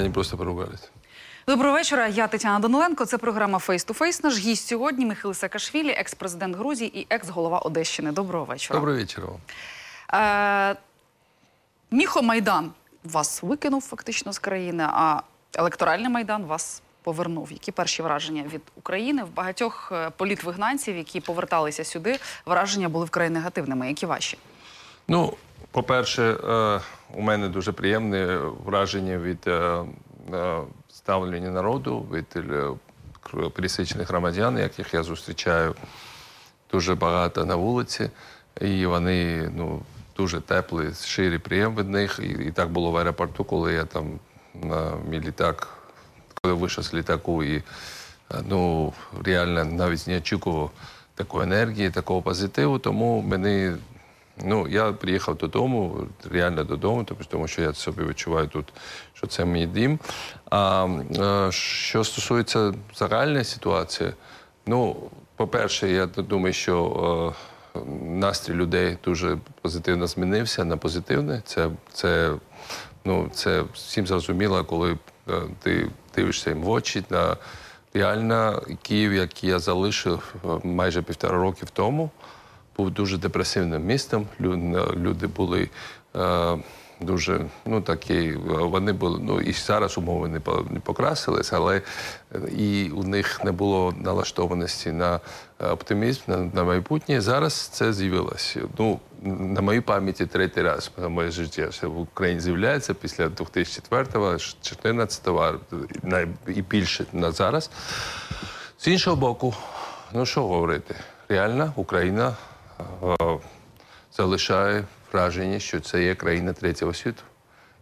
они просто поругались. Доброго вечора. Я Тетяна Даниленко. Це програма Фейс ту Фейс. Наш гість сьогодні Михайло Саакашвілі, екс-президент Грузії і екс-голова Одещини. Доброго вечора. Добрый вечер вам. Е, Міхо Майдан вас викинув фактично з країни, а електоральний майдан вас повернув. Які перші враження від України? В багатьох е, політвигнанців, які поверталися сюди, враження були вкрай негативними. Які ваші? Ну, по-перше, е, у мене дуже приємне враження від е, е, ставлення народу, від пересічних громадян, яких я зустрічаю дуже багато на вулиці. І вони ну, дуже теплі, щирі, приєм від них. І, і так було в аеропорту, коли я там на мій літак, коли вийшов з літаку і ну, реально навіть не очікував такої енергії, такого позитиву. Тому мені, ну, я приїхав додому, реально додому, тому- що я собі відчуваю тут, що це мій дім. А е, що стосується загальної ситуації, ну, по-перше, я думаю, що е, настрій людей дуже позитивно змінився на позитивний. Це, це, ну, це всім зрозуміло, коли е, ти дивишся їм в очі на реально Київ, який я залишив майже півтора роки тому, був дуже депресивним містом. Люди були е, дуже, ну такі, вони були, ну і зараз умови не, по- не покрасились, але і у них не було налаштованості на е, оптимізм, на, на майбутнє. Зараз це з'явилося. Ну, на моїй пам'яті третій раз на моє життя що в Україні з'являється після 2004-го, 2014-го і більше на зараз. З іншого боку, ну що говорити, реально Україна залишає враження, що це є країна третього світу.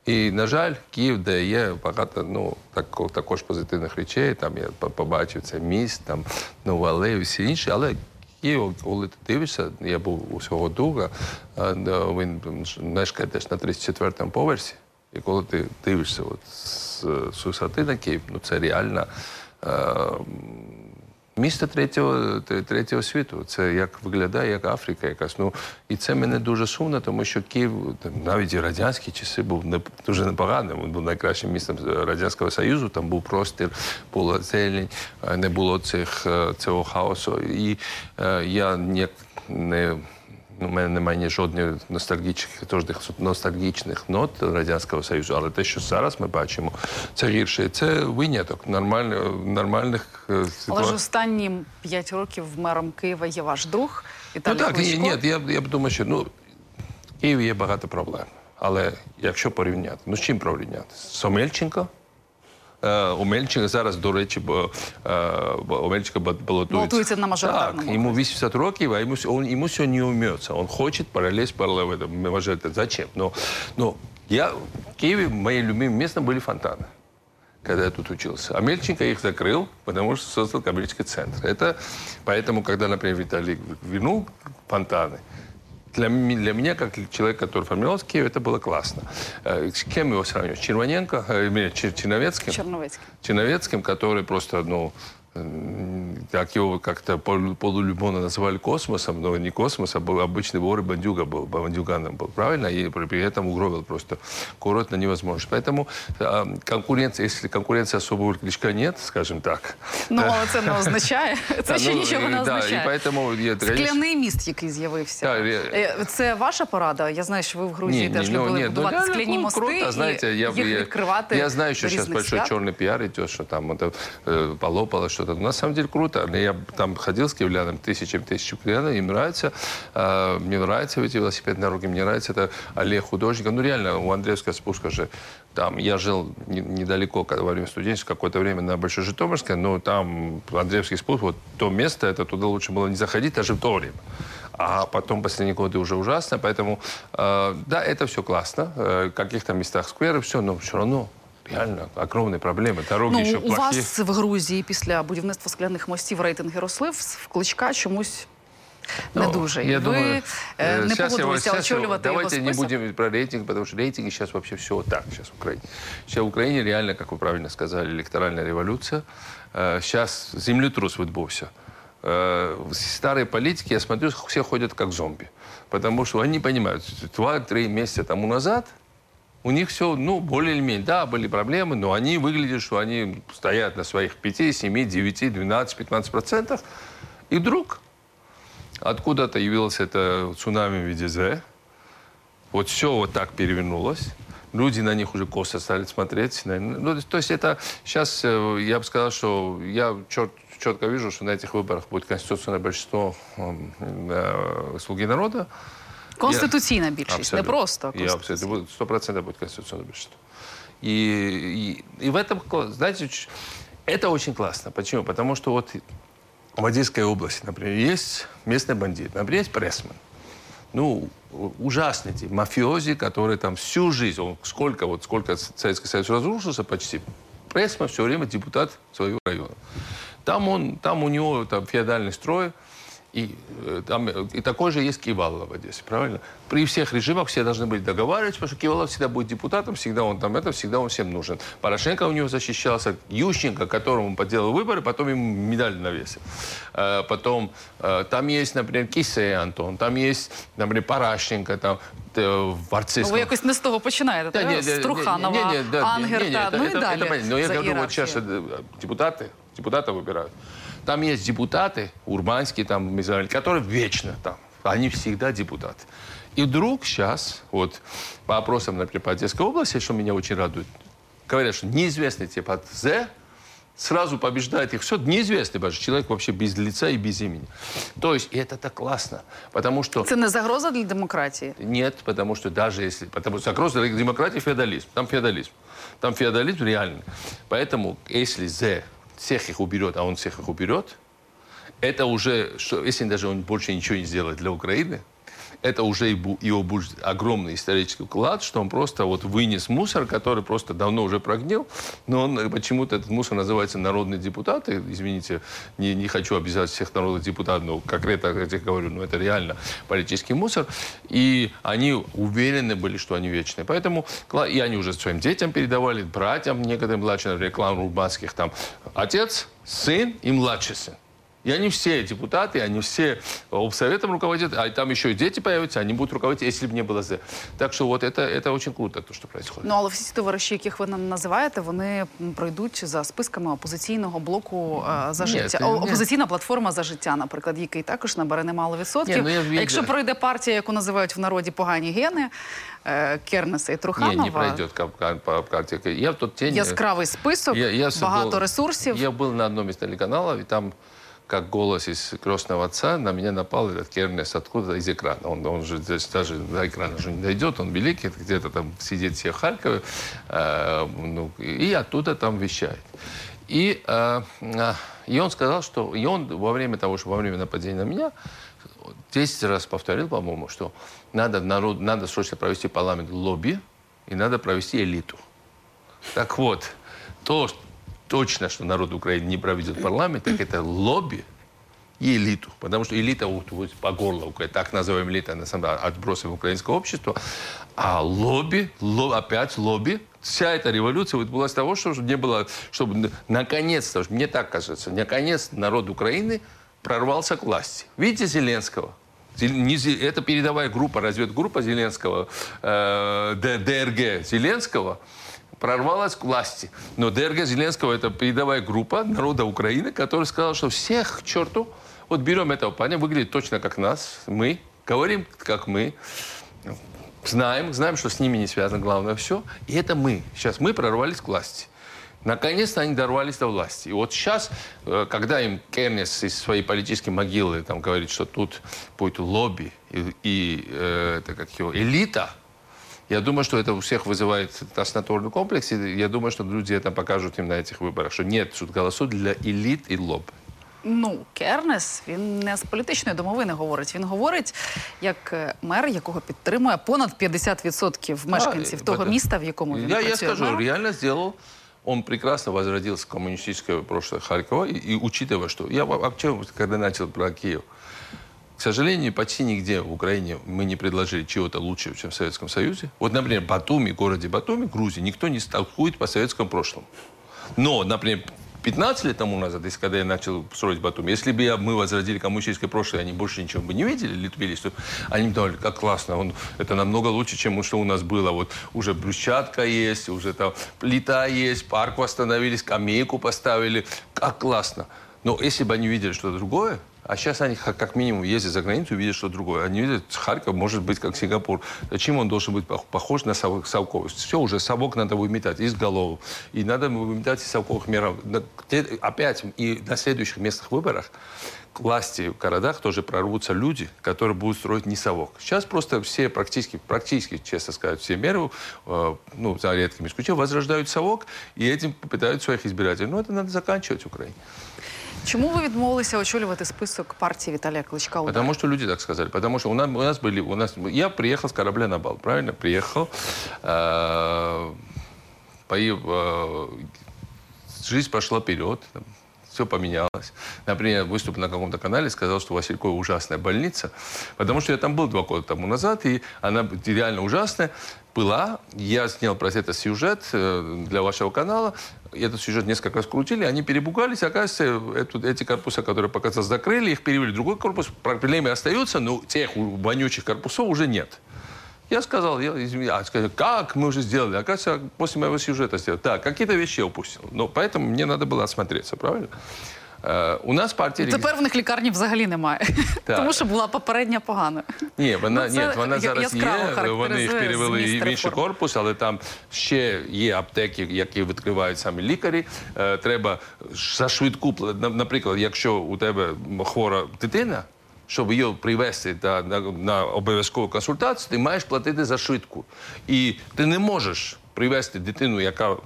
І, на жаль, Київ, де є багато ну, так, також позитивних речей, там я побачив це міст, там Нова Алея, всі інші, але Київ, коли ти дивишся, я був у свого друга, е, він мешкає десь на 34-му поверсі, і коли ти дивишся от, з, з висоти на Київ, ну це реально е, місто третього, третього світу. Це як виглядає, як Африка якась. Ну, і це мене дуже сумно, тому що Київ навіть і радянські часи був не, дуже непоганим. Він був найкращим містом Радянського Союзу, там був простір, була зелень, е, не було цих, е, цього хаосу. І е, я ніяк не. У мене немає жодних ностальгічних, ностальгічних нот Радянського Союзу, але те, що зараз ми бачимо, це гірше. Це виняток нормальних, нормальних е, Але ж ситуацій. останні п'ять років мером Києва є ваш друг Віталій Ну так, ні, ні, я, я б думаю, що ну, в Києві є багато проблем. Але якщо порівняти, ну з чим порівняти? З Омельченко? Е, Омельченко зараз, до речі, бо, е, бо Омельченко ба- балотується. Балотується на мажоритарному Так, йому 80 років, а йому, с- он, ему все не умеется. Он хочет пролезть по этом мажоритару. Зачем? Но, но я в Киеве, моим любимым местом были фонтаны когда я тут учился. А Мельченко их закрыл, потому что создал коммерческий центр. Это поэтому, когда, например, Виталий вернул фонтаны, для, для меня, как человек, который формировался в Киеве, это было классно. Э, С кем его сравнивать? Червоненко, э, Черновецким? Черновецький. Черновецким, который просто, ну, м, так его как-то полу- полулюбовно называли космосом, но не космос, а был обычный вор и бандюга был, бандюганом был, правильно? И при при этом угробил просто город на невозможность. Поэтому а, конкуренция, если конкуренции особого Кличка нет, скажем так, Ну, але це не означає. Це Да, ще ну, нічого не да, означає. і поэтому я, конечно, Скляний міст, який з'явився. Так, я- Е, Це ваша порада? Я знаю, що ви в Грузії Не, теж не, ну, любили нет, ну, будувати да, скляні ну, мости круто, і знаете, я, їх я, відкривати я знаю, до что сейчас різних большой свят. черный пиар идет, что там это э, что-то. На самом деле круто. Я там ходил с киевлянами, тысячам тысяч киевлян, им нравится. Э, мне нравятся эти велосипедные дороги, мне нравится это Олег художник. Ну, реально, у Андреевская спуска же там, я жил не- недалеко, когда во время студенчества, какое-то время на Большой Житомирской, но там Андреевский спуск, вот то место, это туда лучше было не заходить даже в то время. А потом последние годы уже ужасно, поэтому, э, да, это все классно. Э, в каких-то местах скверы, все, но все равно реально огромные проблемы. Дороги еще Ну, у плохие. вас в Грузії після будівництва скляних мостів рейтинги росли, в в кличка чомусь не Ну, дуже. І Я ви думаю, е, э, не щас я- погодилися щас я- очолювати його Давайте не список. будем про рейтинг, потому что рейтинги сейчас вообще все вот так сейчас в Украине. Сейчас в Украине реально, как вы правильно сказали, электоральная революция. Сейчас землетрус відбувся. Э, Старые политики, я смотрю, все ходят как зомби. Потому что они понимают, два-три месяца тому назад у них все, ну, более или менее, да, были проблемы, но они выглядят, что они стоят на своих 5, 7, 9, 12, 15 процентах. И вдруг откуда-то явилось это цунами в виде Z. Вот все вот так перевернулось. Люди на них уже косо стали смотреть. Ну, то есть это сейчас, э, я бы сказал, что я чет, четко вижу, что на этих выборах будет конституционное большинство э, слуги народа. Конституційна більшість, не Абсолютно. просто Я абсолютно. конституційна. будет- Сто процентов будет конституционное большинство. И, и, и в этом, кла- знаете, ч- это очень классно. Почему? Потому что вот в Одесской области, например, есть местный бандит, например, есть прессман. Ну, у- ужасный тип, мафиози, который там всю жизнь, он сколько, вот сколько Советский Союз разрушился почти, прессман все время депутат своего района. Там, он, там у него там феодальный строй, и, э, там, э, и такой же есть Кивалов в Одессе, правильно? При всех режимах все должны были договариваться, потому что Кивалов всегда будет депутатом, всегда он там это, всегда он всем нужен. Порошенко у него защищался, Ющенко, которому он подделал выборы, потом ему медаль навесил. Э, Потом э, там есть, например, Кисей Антон, там есть, например, Паращенко, там э, в Ну, Арцизском. ви якось не з того починаєте. Да, так? не, з не, Труханова, не, не, да, Ангерта, не, не, это- ну і это- далі. это понятно. Но я за говорю, вот ієрархією. сейчас э, депутаты, депутаты выбирают. Там есть депутаты, урбанские, там, Мизраиль, которые вечно там. Они всегда депутаты. И вдруг сейчас, вот, по опросам, например, по Одесской области, что меня очень радует, говорят, что неизвестный тип от З сразу побеждает их. Все, неизвестный даже человек вообще без лица и без имени. То есть, и это так классно, потому что... Це не загроза для демократії. Нет, потому что даже если... Потому что загроза демократии – феодализм. Там феодализм. Там феодализм реальный. Поэтому если З всех их уберет, а он всех их уберет, это уже, что, если даже он больше ничего не сделает для Украины, это уже его будет огромный исторический вклад, что он просто вот вынес мусор, который просто давно уже прогнил, но он э, почему-то этот мусор называется народные депутаты. Извините, не, не хочу обязать всех народных депутатов, но конкретно я говорю, но это реально политический мусор. И они уверены были, что они вечные. Поэтому и они уже своим детям передавали, братьям некоторым младшим, клан Рубанских, там отец, сын и младший сын. И они все депутаты, они все обсоветом руководят, а там еще и дети появятся, они будут руководить, если бы не было З. Так что вот это, это очень круто, то, что происходит. Ну, але всі ці товариші, яких ви нам називаєте, вони м, пройдуть за списками опозиційного блоку е, за Ні, життя. це- О, ні. Опозиційна платформа за життя, наприклад, який також набере немало відсотків. Ні, ну, я ж А Якщо відео. пройде партія, яку називають в народі погані гени, е, Кернеса і Не, Труханова, не пройдет кап- по карте. Я в тот день... э, яскравий список, Я, я с- багато был- ресурсів. Я был на одном из телеканалов, и там, как голос из крестного отца, на меня напал этот Кернес откуда из экрана. Он, он же здесь даже до экрана же не дойдет, он великий, где-то там сидит все в Харькове, э, ну, и оттуда там вещает. И, э, э, и он сказал, что... И он во время того, что во время нападения на меня, 10 раз повторил, по-моему, что надо, народ, надо срочно провести парламент лобби и надо провести элиту. Так вот, то точно, что народ Украины не проведет парламент, так это лобби и элиту. Потому что элита вот, вот по горло, так называемая элита, на самом деле, отбросом украинского общества. А лобби, ло- опять лобби, вся эта революция вот была с того, что не было, чтобы наконец-то, мне так кажется, наконец народ Украины прорвался к власти. Видите Зеленского? Это передовая группа, разведгруппа Зеленского, э, ДРГ Зеленского, прорвалась к власти. Но ДРГ Зеленского это передовая группа народа Украины, которая сказала, что всех к черту, вот берем этого парня, выглядит точно как нас, мы, говорим как мы, знаем, знаем, что с ними не связано, главное все. И это мы. Сейчас мы прорвались к власти. Наконец-то они дорвались до власти. И вот сейчас, э, когда им Кернес из своей политической могилы там говорит, что тут будет лобби и, и, э, это как его, элита, я думаю, что это у всех вызывает тошнотворный комплекс. И я думаю, что люди это покажут им на этих выборах, что нет, тут голосуют для элит и лоб. Ну, Кернес він не з політичної домовини говорить. Він говорить як е, мер, якого підтримує понад 50% мешканців А, того это- міста, в якому він я, працює. я скажу, мером. реально сделал. Он прекрасно возродился в коммунистическое прошлое Харькова. И, и учитывая, что... Я вообще, когда начал про Киев, к сожалению, почти нигде в Украине мы не предложили чего-то лучшего, чем в Советском Союзе. Вот, например, Батуми, городе Батуми, Грузии, никто не столкует по советскому прошлому. Но, например, 15 лет тому назад, если когда я начал строить Батум, если бы мы возродили коммунистическое прошлое, они больше ничего бы не видели, литвились, то они думали, как классно, он, это намного лучше, чем что у нас было. Вот уже брусчатка есть, уже там плита есть, парк восстановили, скамейку поставили, как классно. Но если бы они видели что-то другое, а сейчас они как минимум ездят за границу и видят что другое. Они видят, Харьков может быть как Сингапур. Зачем он должен быть пох- похож на совковый? Все, уже совок надо выметать из голов. И надо выметать из совковых те- Опять и на следующих местных выборах к власти в городах тоже прорвутся люди, которые будут строить не совок. Сейчас просто все практически, практически, честно сказать, все меры, э, ну, за редкими исключениями, возрождают совок и этим попытают своих избирателей. Но это надо заканчивать в Украине. Чому ви відмовилися очолювати список партії Віталія Кличка? «Удар»? Потому что люди так сказали. Потому что у нас, у нас были... У нас, я приехал с корабля на бал, правильно? Приехал. Э, пои- э, жизнь пошла вперед. Все поменялось. Например, выступил на каком-то канале, сказал, что Василькова ужасная больница. Потому что я там был два года тому назад, и она реально ужасная была. Я снял про это сюжет э, для вашего канала. Этот сюжет несколько раз крутили, они перепугались. Оказывается, эту- эти корпуса, которые пока закрыли, их перевели в другой корпус. Проблемы остаются, но тех вонючих корпусов уже нет. Я сказал, я, извини, а, сказали, как мы уже сделали? Оказывается, после моего сюжета сделали. Так, какие-то вещи я упустил. Но поэтому мне надо было осмотреться, правильно? Э, у нас партия... Тепер в них лікарні взагалі немає, Так. тому що була попередня погана. Ні, вона, Ну, ні, вона зараз є. Вони їх перевели в інший корпус, але там ще є аптеки, які відкривають самі лікарі. Е, треба за швидку, наприклад, якщо у тебе хвора дитина, щоб її привезти на, на, на обов'язкову консультацію, ти маєш платити за швидку. І ти не можеш привезти дитину, яка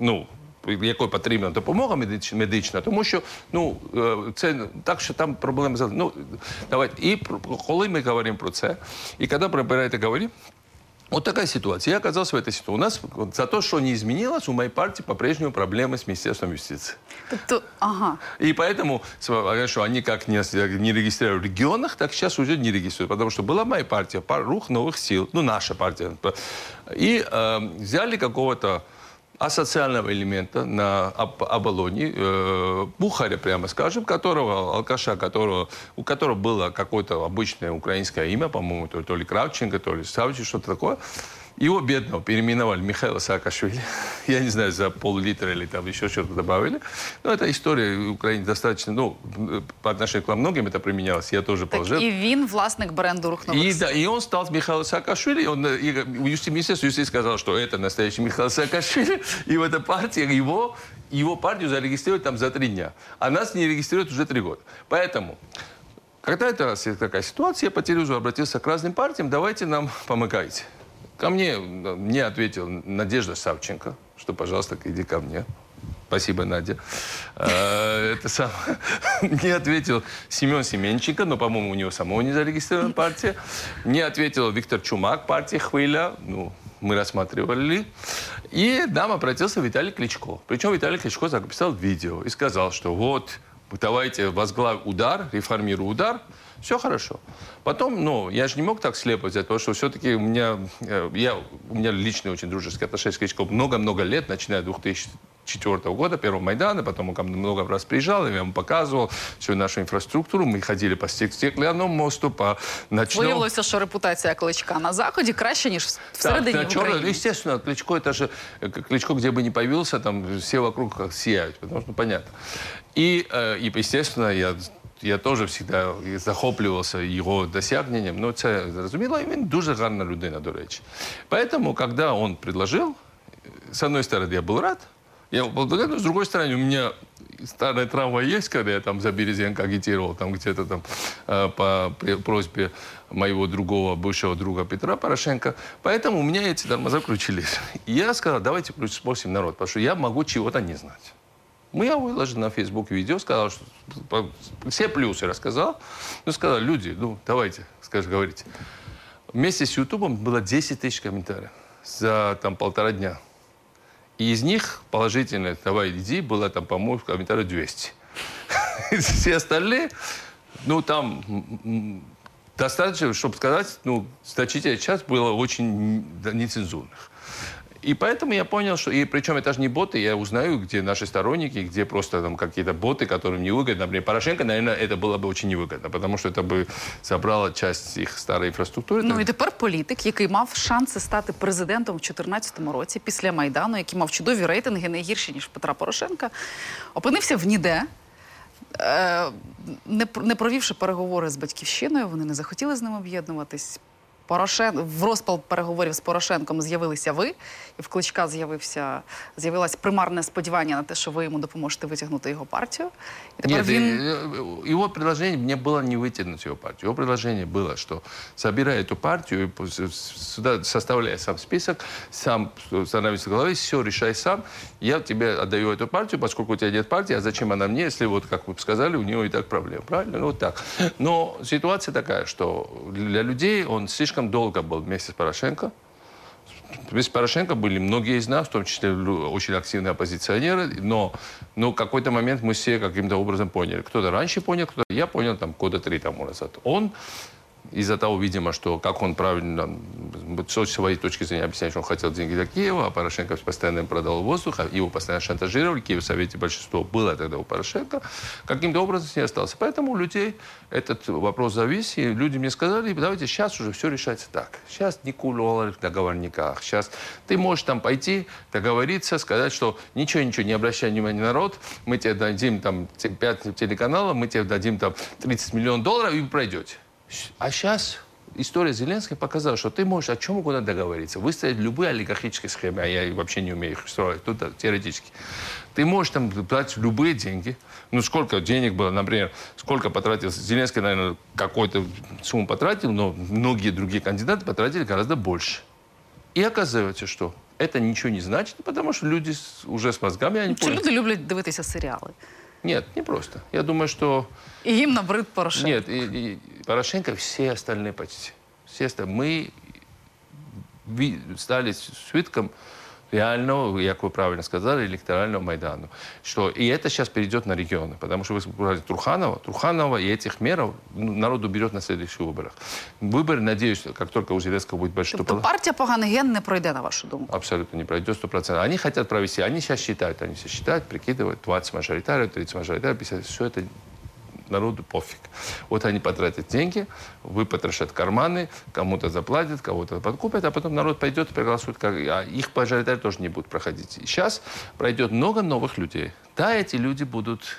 ну. Якої потрібна допомога медич- медична, тому що ну е, це так, що там проблеми за ну давайте. І про- коли ми говоримо про це, і коли про это говорим, вот такая ситуация. Я оказался в этой ситуации. У нас вот за то, что не изменилось, у моей партии по-прежнему проблемы с Министерством юстиции. Тобто, ага. И поэтому, с- что они как не, не регистрировали в регионах, так сейчас уже не регистрируют. Потому что была моя партия, пар- рух новых сил, ну, наша партия. И э, взяли какого-то асоциального элемента на Абалоне, э, Бухаря, прямо скажем, которого, алкаша, которого, у которого было какое-то обычное украинское имя, по-моему, то, то ли Кравченко, то ли Савчи, что-то такое. Его бедного переименовали Михаила Саакашвили. Я не знаю, за пол-литра или там еще что-то добавили. Но эта история в Украине достаточно, ну, по отношению к многим это применялось. Я тоже Так положил. і він власник бренду И, да, и он стал Михаил Саакашвили. Он, э, и, э, юсти- Министерство юстиции сказал, что это настоящий Михаил Саакашвили. И в этой партии его, его партию зарегистрировать там за три дня. А нас не регистрируют уже три года. Поэтому, когда это такая ситуация, я по телевизору обратился к разным партиям, давайте нам помогайте. Ко мне, мне ответила Надежда Савченко, что, пожалуйста, иди ко мне. Спасибо, Надя. Э, Это сам. Не ответил Семен Семенченко, но, по-моему, у него самого не зарегистрирована партия. Не ответил Виктор Чумак, партия «Хвиля». Ну, мы рассматривали. И нам обратился Виталий Кличко. Причем Виталий Кличко записал видео и сказал, что вот, давайте возглавь удар, реформирую удар, все хорошо. Потом, ну, я же не мог так слепо взять, потому что все-таки у меня, э, я, у меня личные очень дружеские отношения с Кличко много-много лет, начиная с 2004 года, первого Майдана, потом он ко мне много раз приезжал, я ему показывал всю нашу инфраструктуру, мы ходили по стек- стеклянному мосту, по ночному... Виявилося, що репутація Кличка на заході краще, ніж Так, всередині на в черно- Україні. естественно, Кличко, это же, э, к- Кличко, где бы ни появился, там все вокруг как сияют, потому что, ну, понятно. И, э, и естественно, я, я тоже всегда і захоплювався його досягненням. Ну, це зрозуміло, і він дуже гарна людина, до речі. Поэтому, когда он предложил, с одной стороны, я был рад, я был благодарен, но с другой стороны, у меня старая травма есть, когда я там за Березенко агитировал, там где-то там э, по просьбе моего другого, бывшего друга Петра Порошенко. Поэтому у меня эти тормоза включились. Я сказал, давайте спросим народ, потому что я могу чего-то не знать. Мы я выложил на Facebook видео, сказал, что все плюсы рассказал. Ну, сказал, люди, ну, давайте, скажи, говорите. Вместе с Ютубом было 10 тысяч комментариев за там полтора дня. И из них положительное «давай, иди» было там, по-моему, в комментариях 200. Все остальные, ну, там достаточно, чтобы сказать, ну, значительная часть была очень нецензурных. И поэтому я понял, что... И причем это же не боты, я узнаю, где наши сторонники, где просто там какие-то боты, которым невыгодно. Например, Порошенко, наверное, это было бы очень невыгодно, потому что это бы забрало часть их старой инфраструктуры. Ну і тепер політик, який мав шанси стати президентом в 2014 році після Майдану, який мав чудові рейтинги, не гірші, ніж Петра Порошенка, опинився в ніде. Е, не, пр- не провівши переговори з батьківщиною, вони не захотіли з ним об'єднуватись. Порошен... В розпал переговорів з Порошенком з'явилися ви, і в Кличка з'явився... з'явилось примарне сподівання на те, що ви йому допоможете витягнути його партію. І тепер Нет, він э, его предложение мне было не вытянуть его партию. Его предложение было, что собирай эту партию, и пусть сюда составляй сам список, сам становись главой, все решай сам. Я тебе отдаю эту партию, поскольку у тебя нет партии, а зачем она мне, если вот, как вы сказали, у него и так проблем. Правильно? Ну, вот так. Но ситуация такая, что для людей он слишком долго был вместе с Порошенко. Без Порошенко были многие из нас, в том числе очень активные оппозиционеры, но, но в какой-то момент мы все каким-то образом поняли. Кто-то раньше понял, кто-то я понял там года три тому назад. Он из-за того, видимо, что как он правильно вот с своей точки зрения объясняет, что он хотел деньги для Киева, а Порошенко постоянно им продал воздух, его постоянно шантажировали, Киев в Совете большинство было тогда у Порошенко, каким-то образом с ней остался. Поэтому у людей этот вопрос завис, и люди мне сказали, давайте сейчас уже все решается так. Сейчас не кулуары в договорниках, сейчас ты можешь там пойти, договориться, сказать, что ничего-ничего, не обращай внимания на народ, мы тебе дадим там 5 телеканалов, мы тебе дадим там 30 миллионов долларов, и пройдете. А сейчас история Зеленской показала, что ты можешь о чем угодно договориться, выстроить любые олигархические схемы, а я вообще не умею их строить, тут да, теоретически. Ты можешь там дать любые деньги. Ну, сколько денег было, например, сколько потратил Зеленский, наверное, какую-то сумму потратил, но многие другие кандидаты потратили гораздо больше. И оказывается, что это ничего не значит, потому что люди уже с мозгами, они поняли. люди люблять дивитися серіали? Нет, не просто. Я думаю, что І їм набрид Порошенко. Нет, и, и Порошенко, все остальные почти. Все остальные. Мы стали свидком реального, как вы правильно сказали, электорального Майдану. Что, и это сейчас перейдет на регионы. Потому что вы сказали Труханова. Труханова и этих меров ну, народ уберет на следующих выборах. Выборы, надеюсь, как только у Зеленского будет большинство... Тобто партія поганий ген не пройде, на вашу думку. Абсолютно не пройдет 100%. Они хотят провести, они сейчас считают, они все считают, прикидывают, 20 мажоритариев, 30 мажоритариев, 50, все это народу пофиг. Вот они потратят деньги, выпотрошат карманы, кому-то заплатят, кого-то подкупят, а потом народ пойдет и проголосует. Как... А их мажоритарии тоже не будут проходить. Сейчас пройдет много новых людей. Да, эти люди будут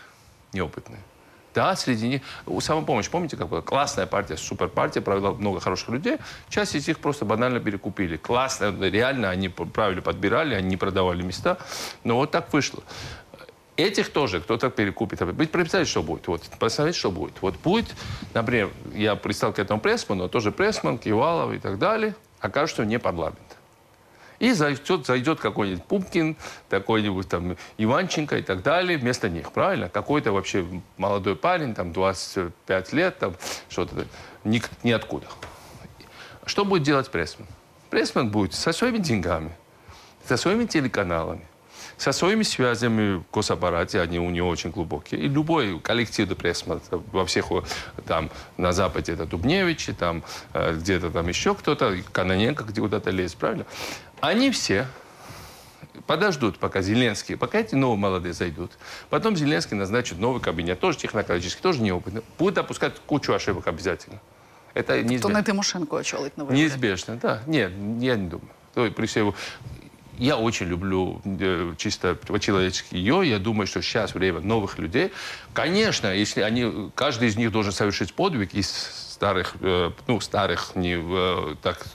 неопытные. Да, среди них... У самопомощи, помните, как была? Классная партия, суперпартия, провела много хороших людей. Часть из них просто банально перекупили. Классно, реально, они правильно подбирали, они не продавали места. Но вот так вышло. Этих тоже кто-то перекупит. Вы представляете, что будет? Вот, посмотрите, что будет. Вот будет, например, я пристал к этому Пресману, тоже Пресман, Кивалов и так далее, окажется, не парламент. И зайдет, зайдет какой-нибудь Пупкин, такой-нибудь там Иванченко и так далее вместо них, правильно? Какой-то вообще молодой парень, там 25 лет, там что-то, ни, ниоткуда. Что будет делать Пресман? Пресман будет со своими деньгами, со своими телеканалами, со своими связями в госаппарате, они у него очень глубокие. И любой коллектив пресс во всех э, там на Западе это Дубневичи, там э, где-то там еще кто-то, Каноненко где куда-то лезет, правильно? Они все подождут, пока Зеленский, пока эти новые молодые зайдут. Потом Зеленский назначит новый кабинет, тоже технократический, тоже неопытный. Будет допускать кучу ошибок обязательно. Это То неизбежно. не Тимошенко очолить на вибори. Неизбежно, да. Нет, я не думаю. То, при всей его- Я очень люблю э, чисто по-человечески ее. Я думаю, что сейчас время новых людей. Конечно, если они, каждый из них должен совершить подвиг из старых, э, ну, старых, не, э, так,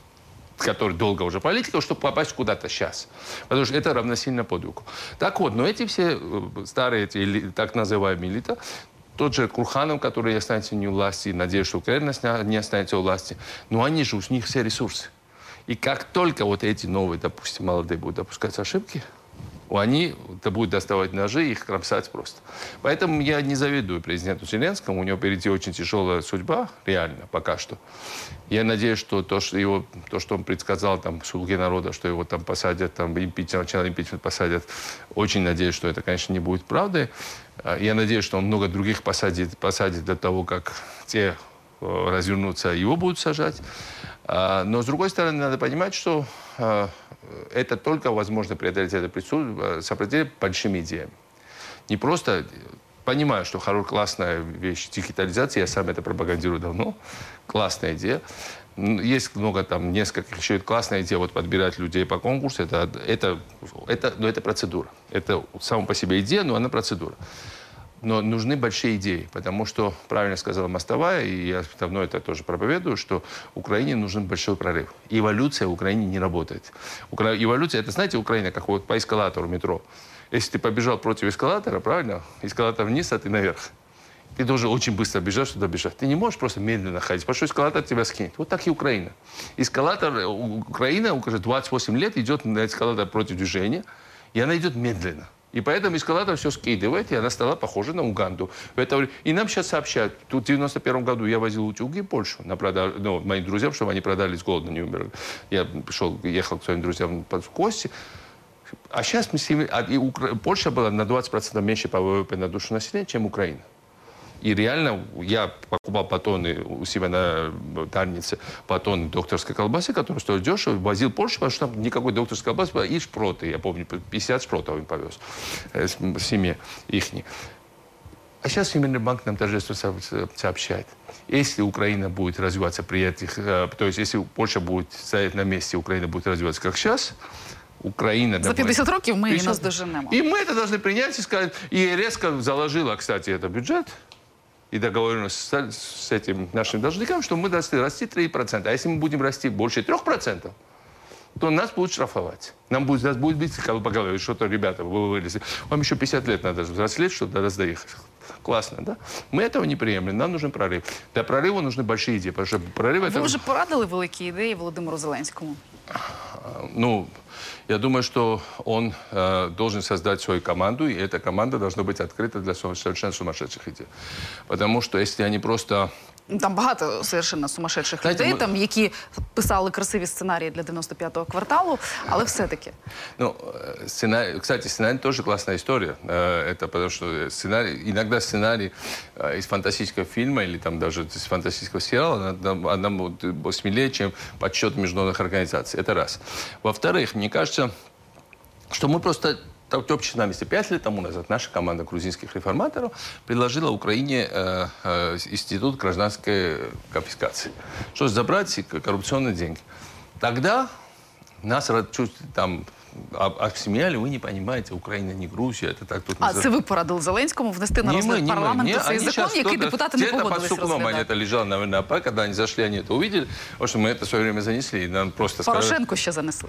который долго уже политиков, чтобы попасть куда-то сейчас. Потому что это равносильно подвигу. Так вот, но эти все старые, эти, так называемые элита, тот же Курханов, который останется не у власти, надеюсь, что Украина не останется у власти, но они же, у них все ресурсы. И как только вот эти новые, допустим, молодые будут допускать ошибки, они это будет доставать ножи и их кромсать просто. Поэтому я не завидую президенту Зеленскому. У него впереди очень тяжелая судьба, реально, пока что. Я надеюсь, что то, что, его, то, что он предсказал там, в «Слуге народа», что его там посадят, там, импичмент, сначала импичмент посадят, очень надеюсь, что это, конечно, не будет правдой. А, Я надеюсь, что он много других посадит, посадит до того, как те э, развернуться, его будут сажать. А, но, с другой стороны, надо понимать, что э, это только возможно преодолеть это э, сопротивление большими идеями. Не просто понимаю, что хорошая, классная вещь дигитализация, я сам это пропагандирую давно, классная идея. Есть много там, несколько еще классная идея, вот подбирать людей по конкурсу, это, это, это, но это процедура. Это сама по себе идея, но она процедура. Но нужны большие идеи, потому что, правильно сказала Мостовая, и я давно это тоже проповедую, что Украине нужен большой прорыв. Эволюция в Украине не работает. Укра- Эволюция, это, знаете, Украина, как вот по эскалатору метро. Если ты побежал против эскалатора, правильно, эскалатор вниз, а ты наверх. Ты должен очень быстро бежать, сюда бежать. Ты не можешь просто медленно ходить, потому что эскалатор тебя скинет. Вот так и Украина. Эскалатор, э, Украина уже 28 лет идет на эскалатор против движения, и она идет медленно. И поэтому эскалатор все скидывает, и она стала похожа на Уганду. И нам сейчас сообщают, тут в 91 году я возил утюги в Польшу, на продажу, ну, моим друзьям, чтобы они продали с голода, не умерли. Я пришел, ехал к своим друзьям в гости, а сейчас мы с ними- а и Укра- Польша была на 20% меньше по ВВП на душу населения, чем Украина. И реально я покупал батоны у себя на Тарнице, батоны докторской колбасы, которые стоят дешево, возил в Польшу, потому что там никакой докторской колбасы было, и шпроты, я помню, 50 шпротов им повез э, с- в семье ихней. А сейчас Всемирный банк нам торжественно со- сообщает, если Украина будет развиваться при этих, э, то есть если Польша будет стоять на месте, Украина будет развиваться как сейчас, Украина... За 50 років ми її 50. наздоженемо. И мы это должны принять и сказать. И резко заложила, кстати, это бюджет и договоренность с, с этим нашим должником, что мы должны расти 3%. А если мы будем расти больше 3%, то нас будут штрафовать. Нам будет, нас будет бить как бы по голове. Что-то, ребята, вы вылезли. Вам еще 50 лет надо взрослеть, чтобы до нас доехать. Классно, да? Мы этого не приемлем. Нам нужен прорыв. Для прорыва нужны большие идеи, потому что прорыв Ви это... вже порадили великі ідеї Володимиру Зеленському? Ну, я думаю, что он э, должен создать свою команду, и эта команда должна быть открыта для совершенно сумасшедших идей. Потому что если они просто... Ну, Там багато совершенно сумасшедших Знаєте, людей, ми- там, які писали красиві сценарії для 95-го кварталу, але все-таки. Ну, э, сценарий, кстати, сценарий тоже классная история. Э, Это потому что сценарий, иногда сценарий э, из фантастического фильма или там даже из фантастического сериала, она, она будет смелее, чем подсчет международных организаций. Это раз. Во-вторых, мне кажется, что мы просто на месте. Пять тому назад наша команда грузинских реформаторов предложила Украине институт гражданской конфискации. Что забрать к- коррупционные деньги. Тогда нас там об- обсмеяли, вы не понимаете, Украина не Грузия, это так тут А называется. це ви порадили Зеленському внести на Не розгляд не парламенту Не, цей закон, який депутати не где-то они розглядати. это лежало, наверное, АП, когда они зашли, они это увидели, потому что мы это в свое время занесли, и нам просто сказали... Порошенко ще занесли.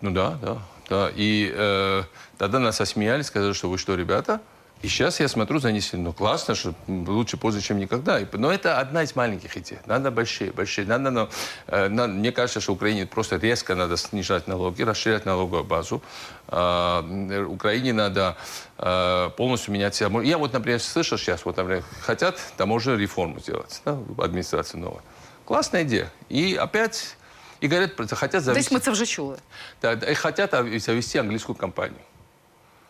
Ну да, да, да. И э, тогда нас осмеяли, сказали, что вы что, ребята? И сейчас я смотрю, занесли, ну классно, что лучше поздно, чем никогда. Но это одна из маленьких идей. Надо большие, большие. Надо, ну, э, на- мне кажется, что Украине просто резко надо снижать налоги, расширять налоговую базу. М, Украине надо э, полностью менять себя. Я вот, например, слышал сейчас, вот, например, хотят таможенную реформу сделать, да, администрация новая. Классная идея. И опять, и говорят, хотят Десь завести... ми це вже чули. Да, и хотят а, завести английскую компанию.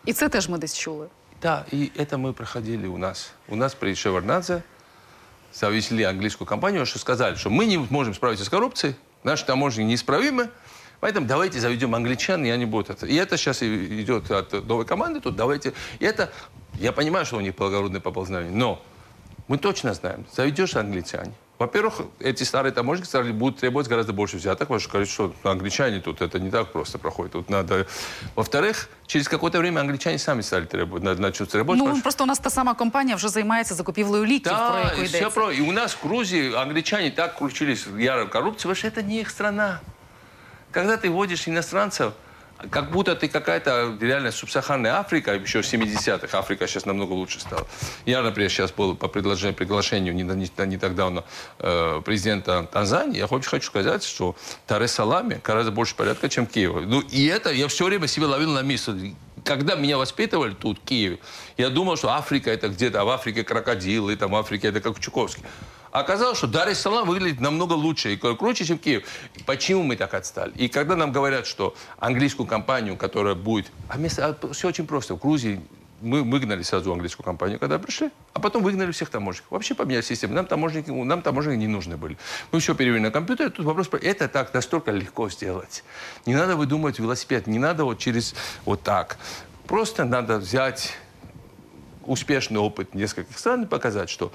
І це теж ми десь чули. Да, и это мы проходили у нас. У нас при Шеварнадзе завезли английскую компанию, что сказали, что мы не можем справиться с коррупцией, наши таможни неисправимы, поэтому давайте заведем англичан, и они будут это. И это сейчас и идет от новой команды тут, давайте. И это, я понимаю, что у них благородное поползнание, но мы точно знаем, заведешь англичане. Во-первых, эти старые таможенники стали, будут требовать гораздо больше взяток, потому что говорят, что англичане тут это не так просто проходит. Тут надо... Во-вторых, через какое-то время англичане сами стали требовать, надо начать требовать. Ну потому что- просто у нас та сама компанія вже займається закупівлею ліків, про да, яку и все йдеться. про... И у нас в Грузии англичане так крутились в ярой коррупции, потому что это не их страна. Когда ты водишь иностранцев, как будто ты какая-то реально субсахарная Африка, еще в 70-х, Африка сейчас намного лучше стала. Я, например, сейчас был по предложению, приглашению не, не- не так давно э, президента Танзании, я очень хочу сказать, что Таре-Салами гораздо больше порядка, чем Киев. Ну, и это я все время себе ловил на мысли. Когда меня воспитывали тут, в Киеве, я думал, что Африка это где-то, а в Африке крокодилы, там в Африке это как Чуковский. А Оказалось, что Дар es выглядит намного лучше и круче, чем Киев. Почему мы так отстали? И когда нам говорят, что английскую компанию, которая будет... А, все очень просто. В Грузии мы выгнали сразу английскую компанию, когда пришли, а потом выгнали всех таможенников. Вообще поменяли систему. Нам таможенники, нам таможенники не нужны были. Мы все перевели на компьютер. Тут вопрос, про- это так настолько легко сделать. Не надо выдумывать велосипед, не надо вот через вот так. Просто надо взять успешный опыт нескольких стран и показать, что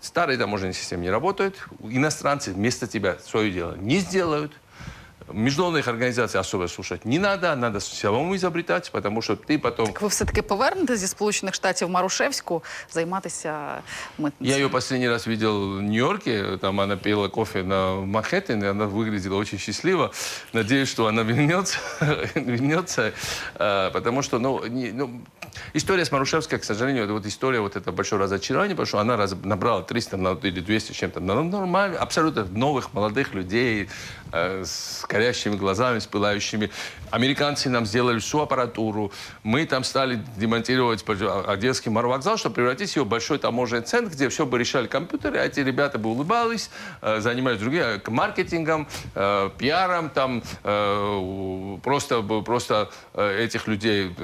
старые таможенные системы не работают, иностранцы вместо тебя свое дело не сделают, международных организаций особо слушать не надо, надо самому изобретать, потому что ты потом... Так ви все-таки повернете зі Сполучених Штатів Марушевську займатися митницею? Я ее последний раз видел в Нью-Йорке, там она пила кофе на Манхэттене, она выглядела очень счастливо. Надеюсь, что она вернется, вернется э, потому что, ну, не- ну, история с Марушевской, к сожалению, это вот история, вот это большое разочарование, потому что она раз- набрала 300 на- или 200 с чем-то нормально, абсолютно новых молодых людей э, с горящими глазами, с пылающими. Американцы нам сделали всю аппаратуру, мы там стали демонтировать Одесский марвокзал, чтобы превратить его в большой таможенный центр, где все бы решали компьютеры, а эти ребята бы улыбались, э, занимались другими, э, маркетингом, э, пиаром, там просто, просто этих людей,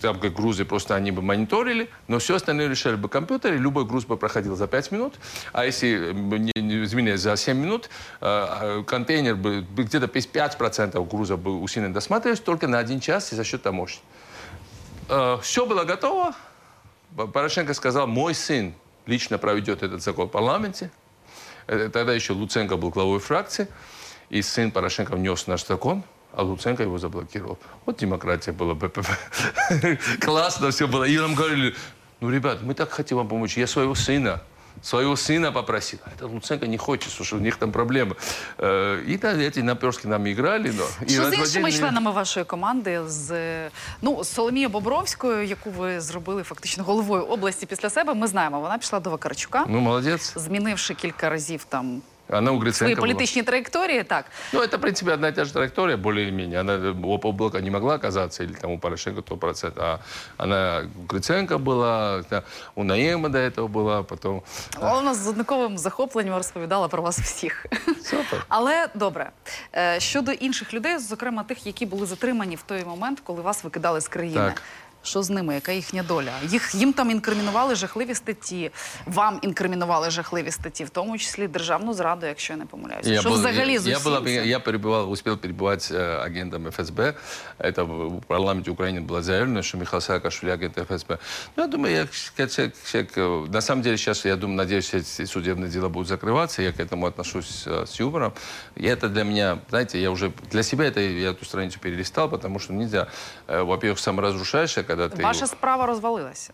там как грузы, просто они бы мониторили, но все остальное решали бы компьютеры, любой груз бы проходил за 5 минут, а если, не, не извиняюсь, за 7 минут, контейнер где-то 5% груза бы усиленно досматривались только на один час и за счет таможни. все было готово. Порошенко сказал, мой сын лично проведет этот закон в парламенте. Э, Тогда еще Луценко был главой фракции. И сын Порошенко внес наш закон, а Луценко его заблокировал. Вот демократия была. Классно все было. И нам говорили, ну, ребят, мы так хотим вам помочь. Я своего сына, своего сына попросил. А это Луценко не хочет, слушай, у них там проблемы. Э, И да, эти наперски нам играли. Но, и Що з разводили іншими меня. членами вашої команди, з ну з Соломією Бобровською, яку ви зробили фактично головою області після себе, ми знаємо. Вона пішла до Вакарчука, Ну, молодец. змінивши кілька разів там Она у свої Гриценко была. політичні траєкторії. Так Ну, это, в принципе, одна и та же траектория, более-менее. Она э, у Опоблока не могла оказаться, или там у Порошенко 100%, а она у Гриценко была, да, у Наема до этого была, потом... але вона з однаковим захопленням розповідала про вас всіх. Супер. Але добре, Е, щодо інших людей, зокрема тих, які були затримані в той момент, коли вас викидали з країни. Так. Що з ними? Яка їхня доля? Їх їм там інкримінували жахливі статті. Вам інкримінували жахливі статті, в тому числі державну зраду, якщо я не помиляюся. що был- взагалі я, з я, усім была- цим? я перебывал, успел перебывать э, агентом ФСБ. Это в в парламенте Украины было заявлено, что Михаил Саакашвили агент ФСБ. Ну, я думаю, я как человек, человек, э, на самом деле сейчас, я думаю, надеюсь, эти судебные дела будут закрываться. Я к этому отношусь э, с юмором. И это для меня, знаете, я уже для себя это я эту страницу перелистал, потому что нельзя, э, во-первых, саморазрушаешься, когда ты... Ваша справа розвалилася.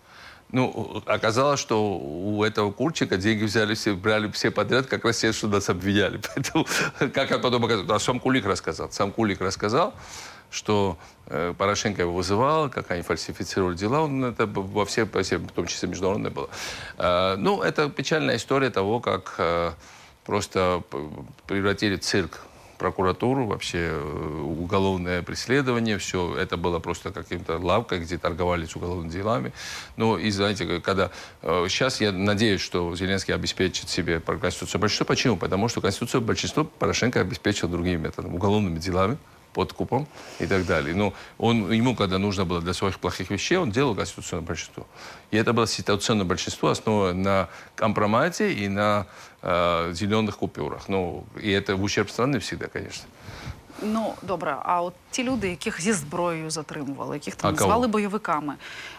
Ну, оказалось, что у этого Курчика деньги взяли все, брали все подряд, как раз те, что нас обвиняли. Поэтому, как потом оказалось, а сам Кулик рассказал. Сам Кулик рассказал, что э, Порошенко его вызывал, как они фальсифицировали дела. Он это во все, по всем, в том числе международное было. Э, ну, это печальная история того, как э, просто превратили цирк прокуратуру, вообще э, уголовное преследование, все это было просто каким-то лавкой, где торговали с уголовными делами. Ну, и знаете, когда сейчас я надеюсь, что Зеленский обеспечит себе конституцию большинства. Почему? Потому что конституцию большинство Порошенко обеспечил другими методами, уголовными делами, подкупом и так далее. Но он, ему, когда нужно было для своих плохих вещей, он делал конституционное большинство. И это было ситуационное большинство, основанное на компромате и на э, зеленых купюрах. Ну, и это в ущерб страны всегда, конечно. Ну добре, а от ті люди, яких зі зброєю затримували, яких там А кого? назвали бойовиками.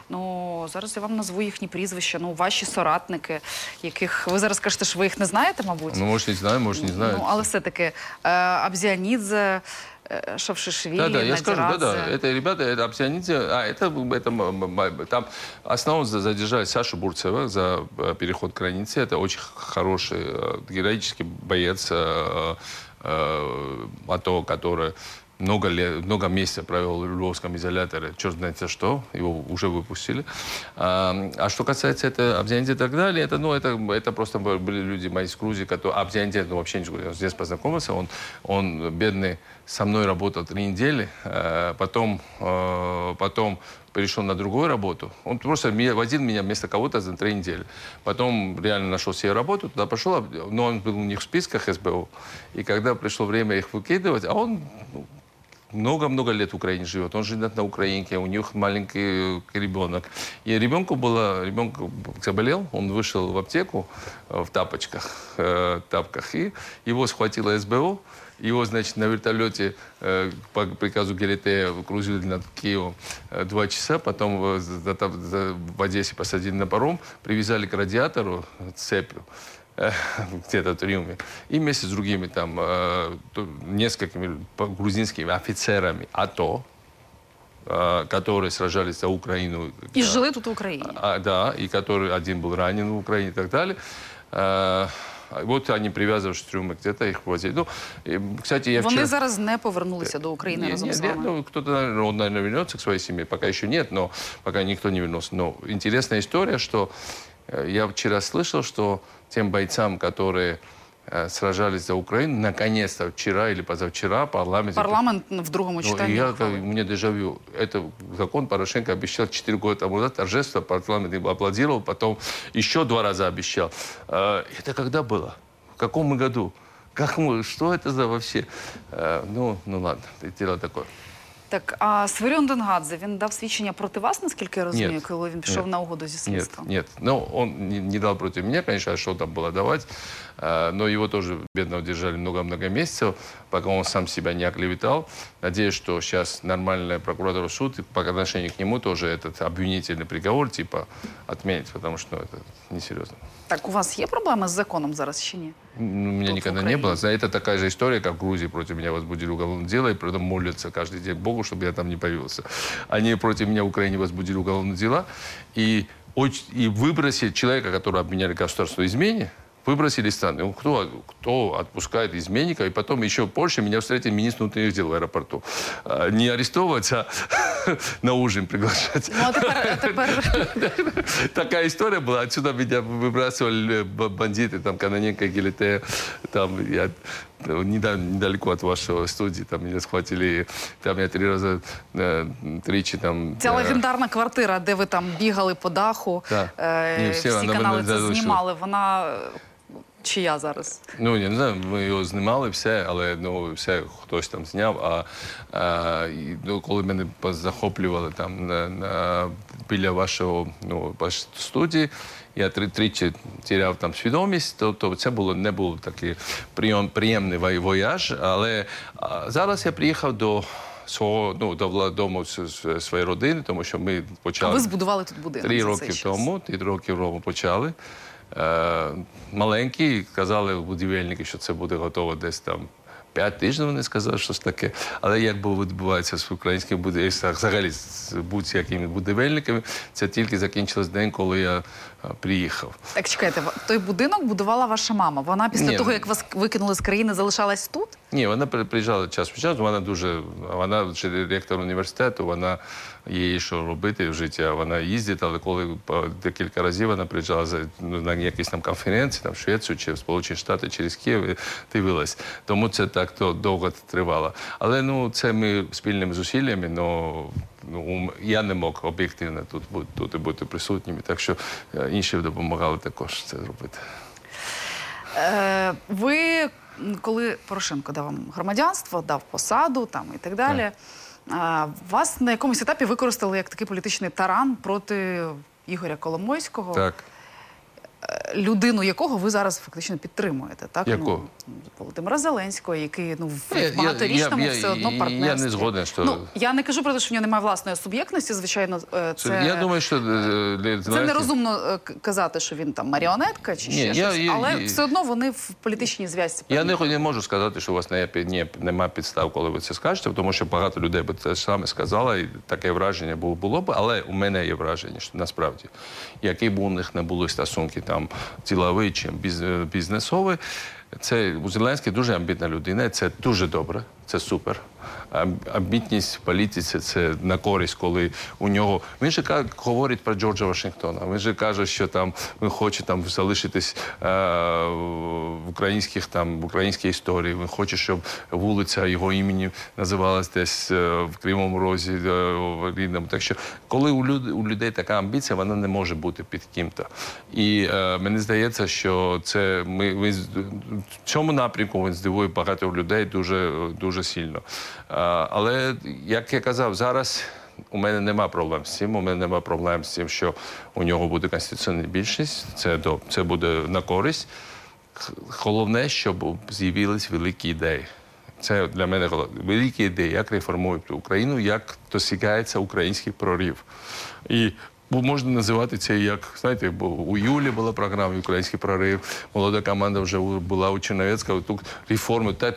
Ну зараз я вам назву їхні прізвища. Ну, ваші соратники, яких ви зараз кажете, що ви їх не знаєте, мабуть. Ну, может, не знаю, может, не знаю. Ну, але все-таки е, Абзіанідзе, е, Шавшишвілі, Да, да, я скажу, да, да. Надірадзе. Это ребята, это Апсианидзе, а это, это м- м- м- там основном за- задержали Сашу Бурцева за э, переход границы. Это очень хороший, э, героический боец э, э, АТО, который много, лет, много месяцев провел в Львовском изоляторе, черт знает за что, его уже выпустили. А, а что касается это Абзианидзе и так далее, это, ну, это, это просто были люди мои из Грузии, которые... Абзианидзе, ну, вообще ничего, я здесь познакомился, он, он бедный, со мной работал три недели, э, потом, э, потом перешел на другую работу. Он просто возил меня вместо кого-то за три недели. Потом реально нашел себе работу, туда пошел, но он был у них в списках СБУ. И когда пришло время их выкидывать, а он ну, много-много лет в Украине живет. Он живет на Украинке, у них маленький ребенок. И ребенку было, ребенок заболел, он вышел в аптеку э, в тапочках, э, тапках, и его схватило СБО. Его, значит, на вертолете э, по приказу ГЛТ кружили над Киевом э, два часа, потом э, за- за- в Одессе посадили на паром, привязали к радиатору цепью э, где-то в Триуме, и вместе с другими там э, то- несколькими по- грузинскими офицерами АТО, э, которые сражались за Украину. І э, жили тут в Україні. а, да, и который один был ранен в Украине и так далее. Э, вот они привязывались в трюмы, где-то их возили. Ну, и, кстати, я Вони вчера... зараз не повернулися до України Не, разом не, з не, вами. ну, кто-то, наверное, он, наверное, вернется к своей семье. Пока еще нет, но пока никто не вернулся. Но интересная история, что э, я вчера слышал, что тем бойцам, которые э, сражались за Украину, наконец-то вчера или позавчера парламент... Парламент в другому Ну, читанні. и я, как, у меня дежавю. Это закон Порошенко обещал 4 года тому назад торжество, парламент его аплодировал, потом еще два раза обещал. Э, Это когда было? В каком мы году? Как мы, что это за вообще? Э, Ну, ну ладно, это дело такое. Так, а Свирьон Денгадзе, він дав свідчення проти вас, наскільки я розумію, Ні. коли він пішов Ні. на угоду зі Нет, слідством? нет. Ну, он не, не дал против меня, конечно, а что там было давать. Э, Но его тоже бедного держали много-много месяцев, пока он сам себя не оклеветал. Надеюсь, что сейчас нормальная прокуратура суд и по отношению к нему тоже этот обвинительный приговор типа отменит, потому что ну, это несерьезно. Так, у вас є проблеми з законом зараз чи ні? У меня никогда не Украине. было. За Это такая же история, как в Грузии против меня возбудили уголовное дело, и при этом молятся каждый день Богу, чтобы я там не появился. Они против меня в Украине возбудили уголовные дела, и, и выбросили человека, которого обменяли государство измене, выбросили страны. Ну, Кто, кто отпускает изменника, и потом еще позже меня встретил министр внутренних дел в аэропорту. А, Не арестовывать, а на ужин приглашать. Ну Такая история была. Отсюда меня выбрасывали б- бандиты, там, Каноненко, Гелите, там, я э, недалеко от вашего студии, там, меня схватили, там, я три раза, э, тричи, там... ця э, легендарна квартира, де ви там бігали по даху, Да. е, Ні, всі, всі, вона канали це знімали, вона е, чия зараз? Ну, я не знаю, ми його знімали все, але ну, все хтось там зняв. А, а і, ну, коли мене захоплювали там на, на, біля вашого ну, вашої студії, я три, тричі тіряв там свідомість, то, то це було, не був такий прийом, приємний вояж. Але а, зараз я приїхав до свого ну, до дому своєї родини, тому що ми почали. А ви збудували тут будинок Три роки тому, три роки тому почали. Е, маленькі, казали будівельники, що це буде готово десь там. П'ять тижнів вони сказали, щось таке. Але як би відбувається з українськими будівельниками, взагалі з будь-якими будівельниками, це тільки закінчилось день, коли я е, приїхав. Так чекайте, той будинок будувала ваша мама. Вона після Ні. того, як вас викинули з країни, залишалась тут? Ні, вона при- приїжджала час від часу, вона дуже, вона ще ректор університету, вона їй що робити в житті, вона їздить, але коли декілька разів вона приїжджала ну, на якісь там конференції, там в Швецію чи в Сполучені Штати через Київ дивилась. Тому це так то довго тривало. Але ну, це ми спільними зусиллями, ну, ну, я не мог об'єктивно тут, бути- тут і бути присутніми, так що е, інші допомагали також це зробити. Е, ви, коли Порошенко дав вам громадянство, дав посаду там і так далі, а, вас на якомусь етапі використали як такий політичний таран проти Ігоря Коломойського, Так. е, людину якого ви зараз фактично підтримуєте. Так? Якого? Ну, Володимира Зеленського, який ну, в Я- багаторічному я- все одно я не згоден, що- Ну, я не кажу про те, що в нього немає власної суб'єктності, звичайно, е, це... Я думаю, що е, для Це нерозумно е, казати, що він там маріонетка чи Ні, ще я- щось, я- але я- все одно вони в політичній зв'язці. Я не, не можу сказати, що у вас не, не, немає підстав, коли ви це скажете, тому що багато людей би це саме сказало, і таке враження було, було б. Але у мене є враження, що насправді, які б у них не були стосунки там ділові чи біз, е, бізнесові, це у Зеленський дуже амбітна людина, це дуже добре, це супер. Амбітність в політиці це на користь, коли у нього він же говорить про Джорджа Вашингтона. Він же каже, що там він хоче там залишитись е, в українських там в українській історії. Він хоче, щоб вулиця його імені називалась десь е, в Кривому Розі е, в рідному. Так що, коли у людей у людей така амбіція, вона не може бути під ким-то. І е, мені здається, що це ми, ми в цьому напрямку він здивує багато людей дуже, дуже сильно. Але, як я казав, зараз у мене нема проблем з цим. У мене нема проблем з тим, що у нього буде конституційна більшість. Це, до, це буде на користь. Головне, щоб з'явились великі ідеї. Це для мене великі ідеї, як реформують Україну, як досягається український прорив. І бо можна називати це як, знаєте, бо у Юлі була програма Український прорив, молода команда вже була у Черновецького, тут реформи. Та,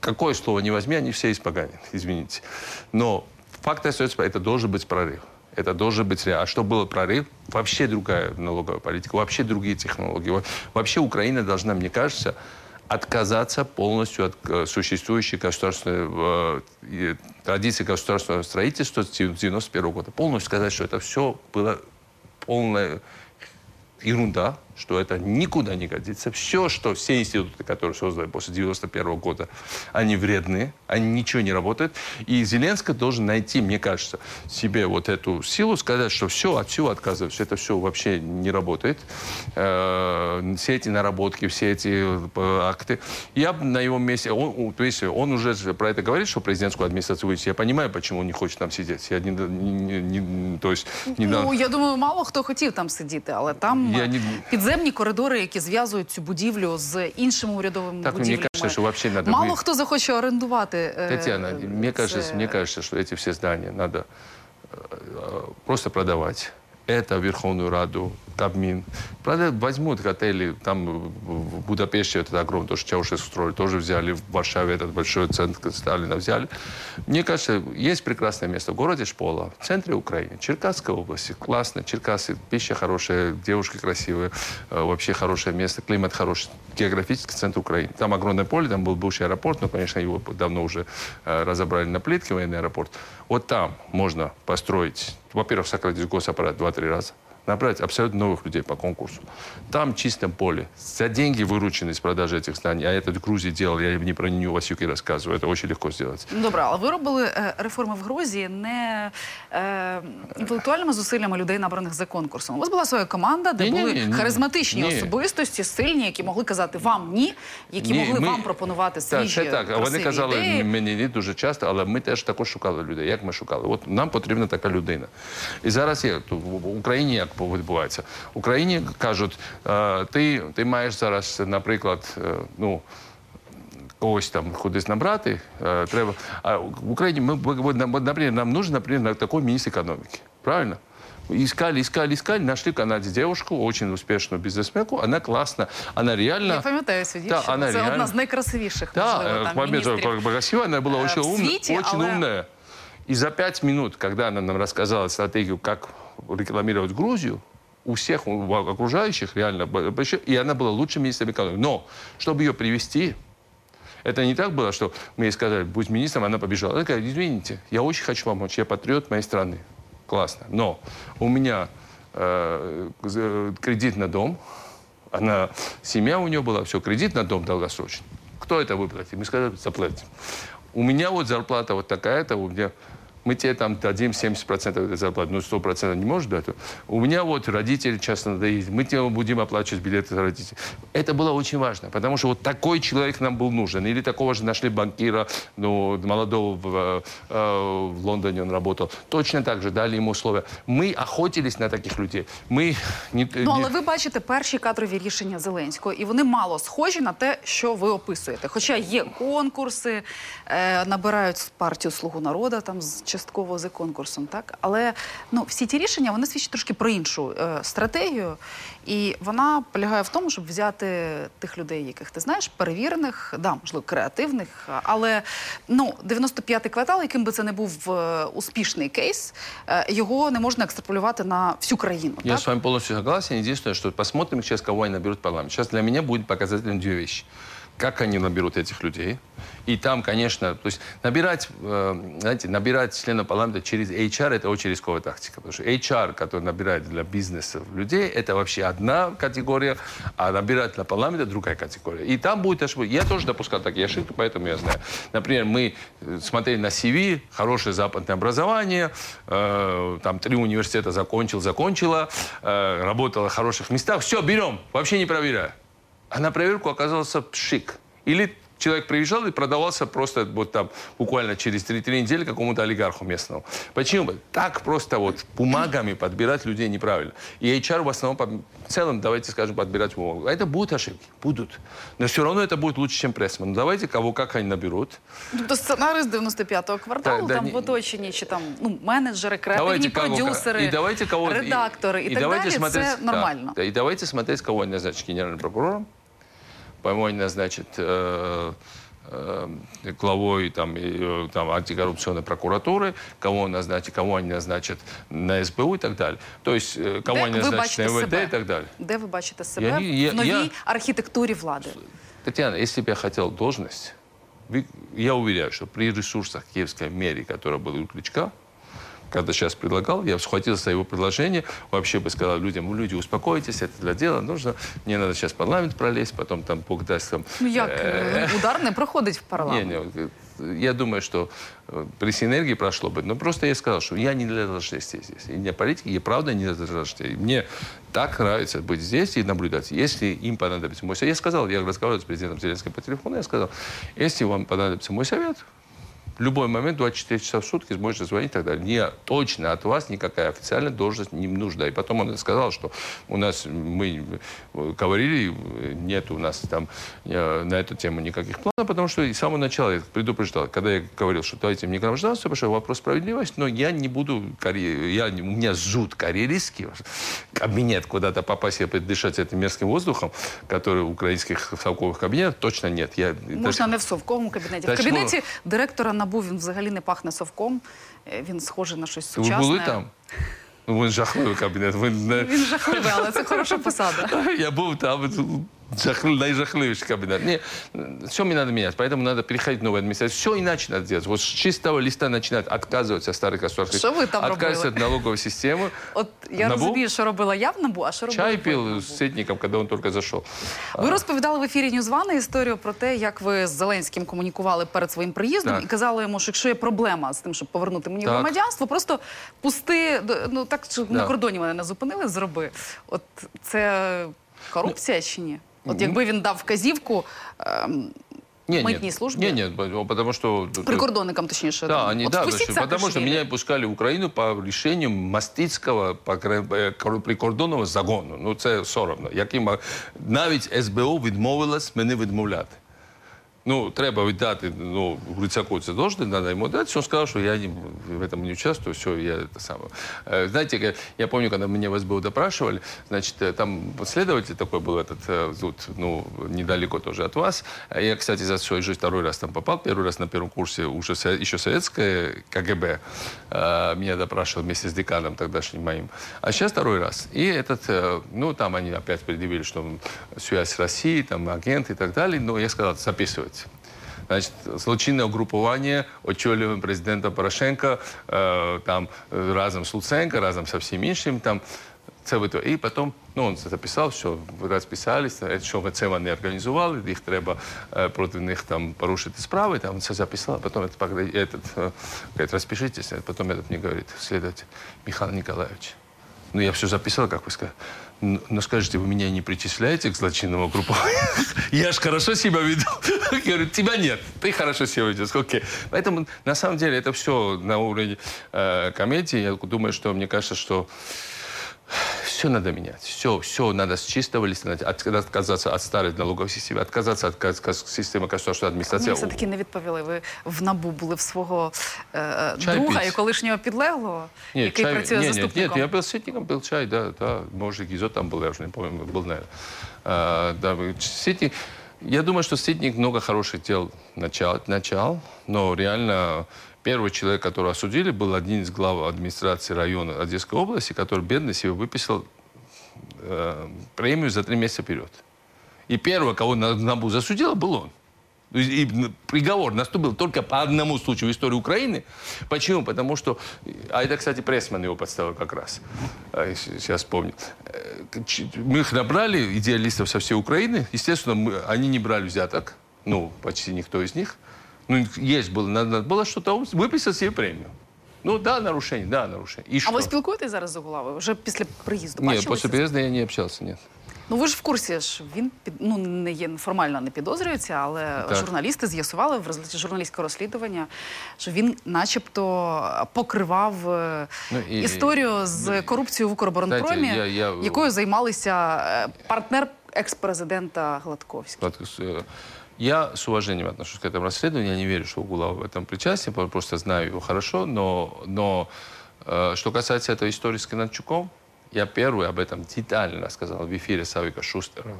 какое слово не возьми, они все испоганят, извините. Но факт остается, это должен быть прорыв. Это должен быть. А что было прорыв? Вообще другая налоговая политика, вообще другие технологии. Во- Вообще Украина должна, мне кажется, отказаться полностью от э, существующей государственной э, традиции государственного строительства с 91 года. Полностью сказать, что это все было полная ерунда, что это никуда не годится. Все, что все институты, которые созданы после 91 года, они вредны, они ничего не работают. И Зеленский должен найти, мне кажется, себе вот эту силу, сказать, что все, от всего отказываюсь, это все вообще не работает. Э, Все эти наработки, все эти э, акты. Я бы на его месте, он, то есть он уже про это говорит, что президентскую администрацию вывести. Я понимаю, почему он не хочет там сидеть. Я не, не- не- то есть, не Ну, я думаю, мало хто хотів там сидіти, але там Я не- підземні коридори, які зв'язують цю будівлю з іншими урядовими Так, мені будівлями. кажется, що вообще надо Мало ви- хто захоче орендувати. е, Татьяна, мне кажется, це. мне кажется, что эти все здания надо э, просто продавать. Это Верховную Раду, Кабмин. Правда, возьмут отели, там в Будапеште этот огромный, тоже Чаушеск строили, тоже взяли, в Варшаве этот большой центр Сталина взяли. Мне кажется, есть прекрасное место в городе Шпола, в центре Украины, Черкасской области. Классно, Черкасы, пища хорошая, девушки красивые, э, вообще хорошее место, климат хороший, географический центр Украины. Там огромное поле, там был бывший аэропорт, но, конечно, его давно уже э, разобрали на плитке, военный аэропорт. Вот там можно построить, во-первых, сократить госаппарат в 2-3 раза, набрать абсолютно новых людей по конкурсу. Там чистом поле, за деньги, вырученные с продажи этих зданий, а это в Грузии делал, я не про нее Васюки рассказываю, это очень легко сделать. Ну, Добре, але ви робили е, реформи в Грузії не е, інтелектуальними зусиллями людей, набраних за конкурсом. У вас була своя команда, де Ні-ні-ні, були ні. харизматичні Ні. особистості, сильні, які могли казати вам ні, які Ні, могли ми- вам пропонувати Так, свіжі це так. А Вони красиві казали ідеї. мені не дуже часто, але ми теж також шукали людей. Як ми шукали? От нам потрібна така людина. І зараз є тут в Україні як відбувається. В Україні кажуть, е, ти, ти маєш зараз, наприклад, е, ну. Когось там кудись набрати, е, треба. А в Україні ми, ми- ми- нам- наприклад, нам нужен, наприклад, такой министр экономики. Правильно? Искали, искали, искали, нашли в Канаде девушку, очень успешную бизнесменку. Она классно, она реально... Я пам'ятаю цю Да, дівчину. вона Це одна реально- з найкрасивіших, Да, можливо, э, там, момент, міністрів. как бы красивая, она была э, очень, в умная, свете, очень але- умная. И за пять минут, когда она нам рассказала стратегию, как рекламировать Грузию, у всех у окружающих реально большой, и она была лучшим министром экономики. Но, чтобы ее привести, это не так было, что мы ей сказали, будь министром, она побежала. Она такая, извините, я очень хочу помочь, я патриот моей страны. Классно. Но у меня э, з- кредит на дом, она, семья у нее была, все, кредит на дом долгосрочный. Кто это выплатит? Мы сказали, заплатим. У меня вот зарплата вот такая-то, у меня мы тебе там дадим 70% этой зарплаты, ну 100% не может дать. У меня вот родители часто надо ездить, мы тебе будем оплачивать билеты за родителей. Это было очень важно, потому что вот такой человек нам был нужен. Или такого же нашли банкира, ну, молодого в, э, э, в Лондоне он работал. Точно так же дали ему условия. Мы охотились на таких людей. Мы не, Ну, не- але ви бачите перші кадрові рішення Зеленського, і вони мало схожі на те, що ви описуєте. Хоча є конкурси, е, набирають партію Слугу народу там з частково за конкурсом, так але ну всі ті рішення вони свідчать трошки про іншу е, стратегію, і вона полягає в тому, щоб взяти тих людей, яких ти знаєш, перевірених, да, можливо, креативних, але ну 95-й квартал, яким би це не був е, успішний кейс, е, його не можна екстраполювати на всю країну. Я так? с вами полностью согласен. Единственное, что посмотрим сейчас, кого они наберут в парламент. Сейчас для меня будет показателем две вещи. Как они наберут этих людей. И там, конечно, то есть набирать, э, знаете, набирать членов парламента через HR – это очень рисковая тактика. Потому что HR, который набирает для бизнеса людей, это вообще одна категория, а набирать для парламента – другая категория. И там будет ошибка. Я тоже допускал такие ошибки, поэтому я знаю. Например, мы э, смотрели на CV, хорошее западное образование, э, там три университета закончил, закончила, работала в хороших местах. Все, берем, вообще не проверяя. А на проверку оказался пшик. Или человек приезжал и продавался просто вот там буквально через 3-3 недели какому-то олигарху местному. Почему? бы? Так просто вот бумагами подбирать людей неправильно. И HR в основном, по- в целом, давайте скажем, подбирать бумагу. А это будут ошибки? Будут. Но все равно это будет лучше, чем пресс-мен. Ну, давайте кого как они наберут. Тобто сценарій з 95-го кварталу, Да, да, там ні- в оточенні, чи там ну, менеджери, креативні Давайте кого- продюсери, и давайте кого, редактори і, так давайте далі, смотреть, це да, нормально. да, и давайте смотреть, кого они назначат генеральным прокурором, по-моему, они назначат э, э, главой там, и, э, там, антикоррупционной прокуратуры, кого он назначит, кого они назначат на СБУ и так далее. То есть, э, кого Де они ви назначат бачите на МВД себе? и так далее. Де ви бачите себе Я ні- я- в новій я- архітектурі влади? Татьяна, если бы я хотел должность, вы- я уверяю, что при ресурсах Киевской мерии, которая была у Кличка, когда сейчас предлагал, я схватился за его предложение, вообще бы сказал людям, «Ну, люди, успокойтесь, это для дела нужно, мне надо сейчас в парламент пролезть, потом там Бог даст там... Ну як э, е, удар не проходить в парламент? не, э, я думаю, что э, при синергии прошло бы. Но просто я сказал, что я не для должностей здесь. И не политики, я правда не для должностей. Мне так нравится быть здесь и наблюдать. Если им понадобится мой совет, я сказал, я разговаривал с президентом Зеленским по телефону, я сказал, если вам понадобится мой совет, в любой момент, 24 часа в сутки, сможете звонить и так далее. Не, точно от вас никакая официальная должность не нужна. И потом он сказал, что у нас, мы э, говорили, э, нет у нас там э, на эту тему никаких планов, потому что и с самого начала я предупреждал, когда я говорил, что дайте мне гражданство, потому что вопрос справедливости, но я не буду, карьер- я, не- у меня зуд карьеристский, кабинет куда-то попасть и дышать этим мерзким воздухом, который в украинских совковых кабинетах, точно нет. Я, Можна не в совковому кабінеті. Та в кабінеті директора НАБУ він взагалі не пахне совком. Е, Він схожий на щось Ви сучасне. були там? Ну, він жахливий кабінет. Ви не... Він жахливий, але це хороша посада. Я був там, жахли- найжахливейший кабинет. Не, все мне надо менять, поэтому надо переходить в новую администрацию. Все иначе надо делать. Вот с чистого листа начинать отказываться от старых государственных... Що ви там Отказываться робили? от налоговой системы. От я НАБУ? розумію, що робила я в НАБУ, а що робила Чай ви в пил НАБУ. с Ситником, когда он только зашел. Ви розповідали в ефірі Ньюзвана історію про те, як ви з Зеленським комунікували перед своїм приїздом Так. і казали йому, що якщо є проблема з тим, щоб повернути мені Так. громадянство, просто пусти до- ну так щоб на Да. кордоні мене не зупинили, зроби. От це корупція чи ні? От якби він дав вказівку ем, Не, митній нет, службі, не, нет, потому что... прикордонникам, точніше, Да, там, они, да, впустіть потому что меня пускали в Украину по решению Мастицького покра- е, прикордонного загону. Ну, це соромно. Яким навіть СБУ відмовилась мене відмовляти. Ну, треба віддати, ну, Грицаку це должно, надо ему дать. Он сказал, что я не, в этом не участвую, все, я это самое. Э, Знаете, я помню, когда меня в СБУ допрашивали, значит, э, там следователь такой был этот, э, тут, ну, недалеко тоже от вас. А Я, кстати, за свою жизнь второй раз там попал, первый раз на первом курсе уже еще советское КГБ. э, Меня допрашивал вместе с деканом тогдашним моим. А сейчас второй раз. И этот, э, ну, там они опять предъявили, что связь с Россией, там, агент и так далее. Но я сказал, записывайте Значить, злочинне угрупування очолює президента Порошенка е, там е, разом з Луценко, разом з всім іншим. Там це ви то. І потім ну, він це записав, що ви розписалися, що ви це вони організували, їх треба е, проти них там порушити справи. Там це записав, потім этот, погра- этот, е, говорит, розпишитесь, а потім этот мне говорит, следователь Михаил Николаевич. Ну, я все записал, как вы сказали. Но, но скажите, вы меня не причисляете к злочинному группованию? Я ж хорошо себя веду. Я говорю, тебя нет, ты хорошо себя ведешь. Окей. Поэтому, на самом деле, это все на уровне э, комедии. Я думаю, что, мне кажется, что все надо менять. Все, все надо с чистого листа. начать. От- Отказаться от старой налоговой системы, отказаться от ка- ка- системы государственной Мені администрации. все-таки не відповіли. Ви в НАБУ були в свого е, Чай друга пить. і колишнього підлеглого, Нет, який чай- працює нет, нет, заступником. нет, я был с Ситником, был чай, да, да, может, Гизо там был, я уже не помню, был, наверное. А, да, вы- Ситник, я думаю, что Ситник много хороших дел начал, начал, но реально первый человек, которого осудили, был один из глав администрации района Одесской области, который бедный себе выписал э, премию за три месяца вперед. И первого, кого на- НАБУ засудило, был он. И приговор наступил только по одному случаю в истории Украины. Почему? Потому что... А это, кстати, Прессман его подставил как раз. А, Сейчас помню. Э, Мы их набрали, идеалистов со всей Украины. Естественно, мы- они не брали взяток. Ну, почти никто из них. Ну, есть было, надо, надо было что-то выписать себе премию. Ну, да, нарушение, да, нарушение. И А что? ви спілкуєтесь зараз з Углавою? Вже після приїзду? Нет, Бачилися? после переезда я не общался, нет. Ну ви ж в курсі, що він під ну не є формально не підозрюється, але Так. журналісти з'ясували в результаті журналістського розслідування, що він, начебто, покривав е, Ну, і- історію з корупцією в Укроборонпромі, Знаєте, я- я- якою займалися е, партнер екс-президента Гладковський. Вот, э, Я с уважением отношусь к этому расследованию. Я не верю, что Угулов в этом причастен, просто знаю его хорошо. Но, но э, что касается этой истории с Кинанчуком, я первый об этом детально рассказал в эфире Савика Шустера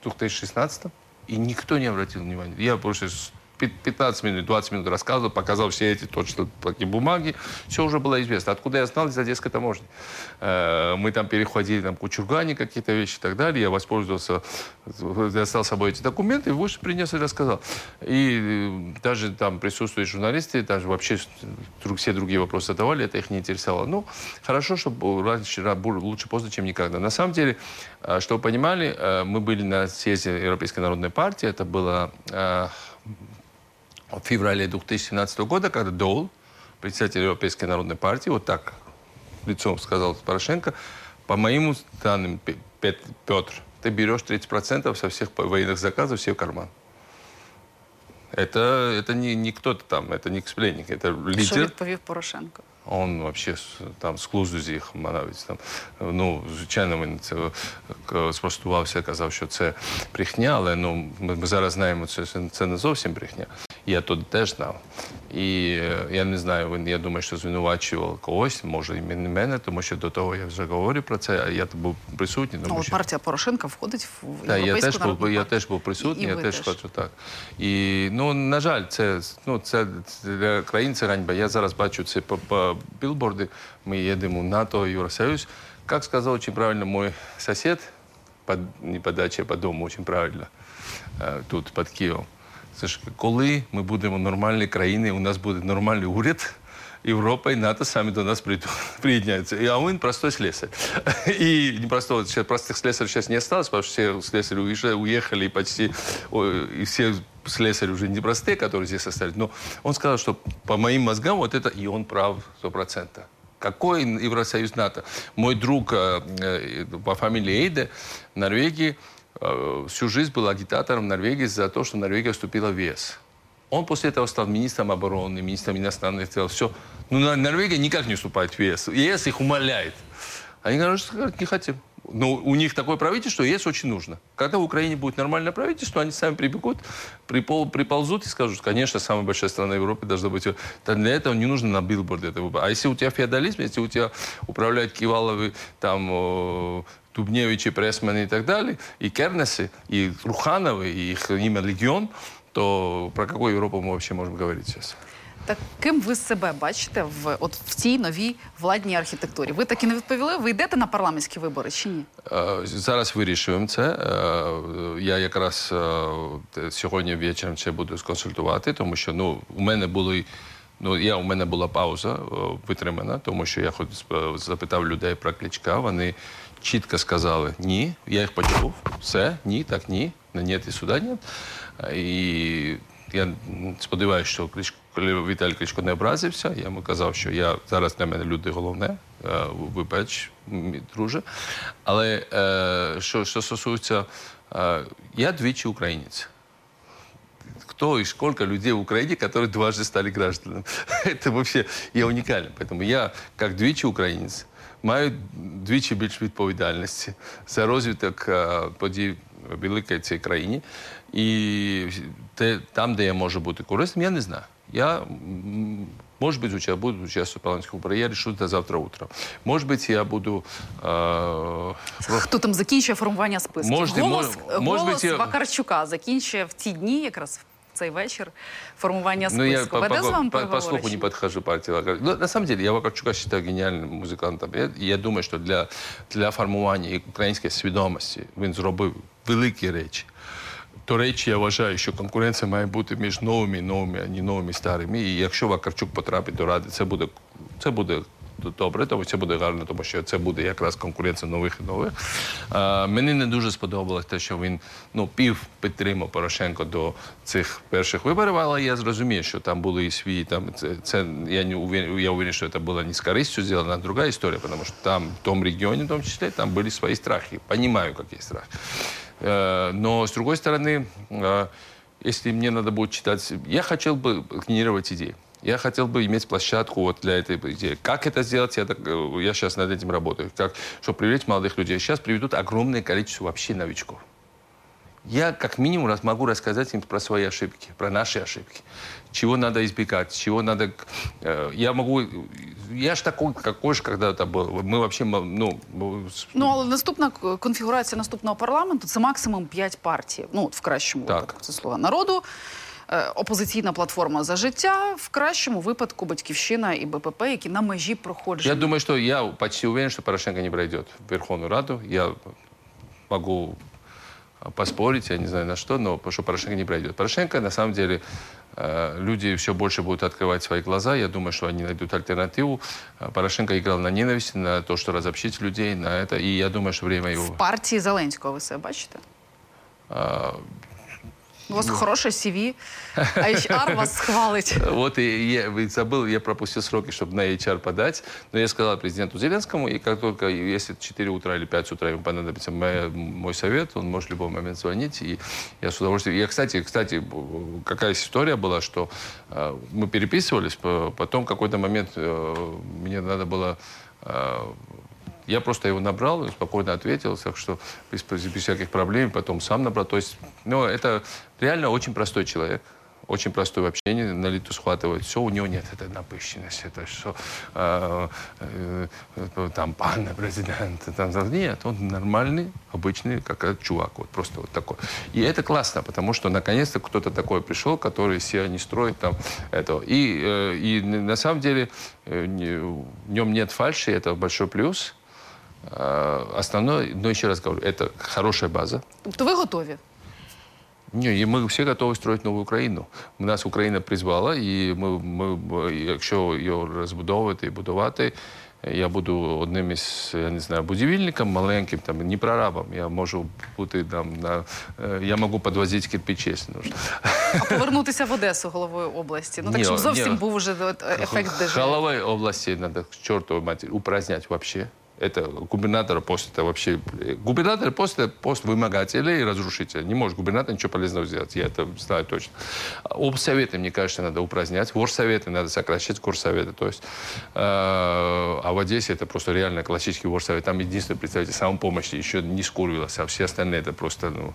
в 2016 и никто не обратил внимания. Я просто 15 минут, 20 минут рассказывал, показал все эти точно такие бумаги. Все уже было известно. Откуда я знал из Одесской таможни? Э, Мы там переходили там, кучургане какие-то вещи и так далее. Я воспользовался, достал с собой эти документы, и выше принес и рассказал. И э, даже там присутствующие журналисты, даже вообще все другие вопросы задавали, это их не интересовало. Ну, хорошо, чтобы раньше, лучше поздно, чем никогда. На самом деле, э, чтобы вы понимали, мы были на съезде Европейской народной партии, это было в феврале 2017 года, когда Доул, председатель Европейской народной партии, вот так лицом сказал Порошенко, по моим данным, Пе- Пет- Петр, ты берешь 30% со всех по- военных заказов себе в карман. Это, это не, не кто-то там, это не эксплейник, это Що лидер. відповів Порошенко? Он вообще с- там з глузду з'їхав, навіть там. Ну, звичайно, він це е, спростувався, казав, що це брехня, але ну, ми, ми зараз знаємо, що це, це не зовсім брехня. Я тут теж знав. І е, я не знаю, він, я думаю, що звинувачував когось, може, і мен- мене, тому що до того я вже говорив про це, а я був присутній. Ну, Тому от що... партія Порошенка входить в Так, я теж був, я теж був присутній, І я теж хочу так. І ну на жаль, це ну це для країн це ганьба. Я зараз бачу це по, по білборди. Ми їдемо в НАТО, Євросоюз. Як сказав очень правильно мой под, не подача по дому, очень правильно, е, тут під Києвом. Це ж коли ми будемо нормальні країни, у нас буде нормальний уряд. Європа і НАТО самі до нас прийдуть, приєдняються. І, а він простой слесарь. И не простой, сейчас простых слесарей сейчас не осталось, потому что все слесари уезжали, уехали, и почти о, и все слесари уже не простые, которые здесь остались. Но он сказал, что по моим мозгам вот это, и он прав сто процентов. Какой Евросоюз НАТО? Мой друг э, э, по фамилии Эйде в Норвегии э, всю жизнь был агитатором Норвегии за то, что Норвегия вступила в ЕС. Он после этого стал министром обороны, министром иностранных дел. Все. Ну, Нор- Норвегия никак не вступает в ЕС. ЕС их умоляет. Они говорят, что не хотим. Но у них такое правительство, ЕС очень нужно. Когда в Украине будет нормальное правительство, они сами прибегут, припол, приползут и скажут, конечно, самая большая страна Европы должна быть. Да для этого не нужно на билборд это выбрать. А если у тебя феодализм, если у тебя управляют Киваловы, там, Дубневичи, Пресманы и так далее, и Кернесы, и Рухановы, и их имя Легион, то про какую Европу мы вообще можем говорить сейчас? Так ким ви себе бачите в от в цій новій владній архітектурі? Ви так і не відповіли? Ви йдете на парламентські вибори чи ні? Е, Зараз вирішуємо це. Е, Я якраз е, сьогодні вечором це буду сконсультувати, тому що ну, у мене були. Ну, я, у мене була пауза витримана, тому що я хоч запитав людей про Кличка. Вони чітко сказали ні. Я їх почув. Все, ні, так ні. Ні, і сюди ні. І я м, сподіваюся, що Кличко, Віталій Кличко не образився. Я йому казав, що я зараз для мене люди головне. Е, Вибач, мій друже. Але е, що, що стосується, е, я двічі українець. Кто и сколько людей в Украине, которые дважды стали гражданами. Это вообще я уникален. Поэтому я, как двічі українець, маю двічі більш відповідальності за розвиток е, подій в великій цій країні. І те, там, де я можу бути корисним, я не знаю. Я, м, может быть, уча- буду участвовать в парламентских выборах. Я решу это завтра утром. Может быть, я буду... э, Хто там закінчує формування списків? Може, голос може, може голос бути, я- Вакарчука закінчує в ці дні, якраз в цей вечір, формування Ну, я списку. по, Веде по- з вами по- по переговори слуху чи не ні? подхожу партии Вакарчука. Ну, на самом деле, я Вакарчука считаю гениальным музикантом. Я, я думаю, що для, для формування української свідомості він зробив великі речі. До речі, я вважаю, що конкуренція має бути між новими і новими, а не новими старими. І якщо Вакарчук потрапить до Ради, це буде, це буде добре, тому все буде гарно, тому що це буде якраз конкуренція нових і нових. Е, мені не дуже сподобалось те, що він ну, пів підтримав Порошенко до цих перших виборів, але я зрозумію, що там були і свої. Там, це, це, я, не уверен, я уверен, що це було не з користю зроблена, а друга історія, тому що там, в тому регіоні, в тому числі, там були свої страхи. Понимаю, какие страхи. Э, Но, с другой стороны, э, если мне надо будет читать... Я хотел бы генерировать идеи. Я хотел бы иметь площадку вот для этой идеи. Как это сделать, я, так, э, я сейчас над этим работаю. Как, чтобы привлечь молодых людей. Сейчас приведут огромное количество вообще новичков. Я как минимум раз могу рассказать им про свои ошибки, про наши ошибки Чего надо избегать, чего надо... э, Я могу... Я ж такой, какой же когда-то был. Мы вообще, м- ну... с- Ну, але наступна к- конфігурація наступного парламенту це максимум 5 партій. Ну, от в кращому Так. випадку це слуга народу. е, Опозиційна платформа за життя, в кращому випадку батьківщина і БПП, які на межі проходження. Я думаю, что я почти уверен, что Порошенко не пройдет в Верховную Раду. Я могу а, поспорить, я не знаю на что, но потому что Порошенко не пройдет. Порошенко, на самом деле, э, люди все больше будут открывать свои глаза. Я думаю, что они найдут альтернативу. А, Порошенко играл на ненависть, на то, что разобщить людей, на это. И я думаю, что время его... В партії Зеленського ви себе бачите? У вас хороше CV, а HR вас схвалить. Вот и я ведь забыл, я пропустил сроки, чтобы на HR подать. Но я сказал президенту Зеленскому, и как только, если 4 утра или 5 утра ему понадобится моя- мой совет, он может в любой момент звонить. И я с удовольствием... Я, кстати, кстати, какая история была, что э, мы переписывались, по- потом какой-то момент э, мне надо было... э, я просто его набрал спокойно ответил, так что без, без всяких проблем, потом сам набрал. То есть, ну, это реально очень простой человек, очень простой в общении, на лету схватывает все, у него нет этой напыщенности, это что, э, э, э, там, пан президент, там, нет, он нормальный, обычный, как чувак, вот просто вот такой. И это классно, потому что наконец-то кто-то такой пришел, который себя не строит там этого. И, э, и на самом деле э, в нем нет фальши, это большой плюс. Э, Основное, но еще раз говорю, это хорошая база. Тобто ви готові? Ні, ми всі готові строїти нову Україну. Нас Україна призвала, і ми, ми, якщо її розбудовувати і будувати, я буду одним із, я не знаю, будівельником маленьким, там, не прорабом. Я можу бути там на. е, Я можу підвозити кирпичі, якщо нужно. А повернутися в Одесу головою області? Ну так Ні, щоб зовсім ні. був уже е, ефект дежавю. Головой области надо к чертовой матери упразднять вообще. Это губернатора пост это вообще... Губернатор пост это пост вымогателя и разрушителя. Не может губернатор ничего полезного сделать. Я это знаю точно. Обсоветы, мне кажется, надо упразднять. Ворсоветы надо сокращать, горсоветы. То есть, э, а в Одессе это просто реально классический ворсовет. Там единственный представитель самопомощи еще не скурвилось, а все остальные это просто... Ну,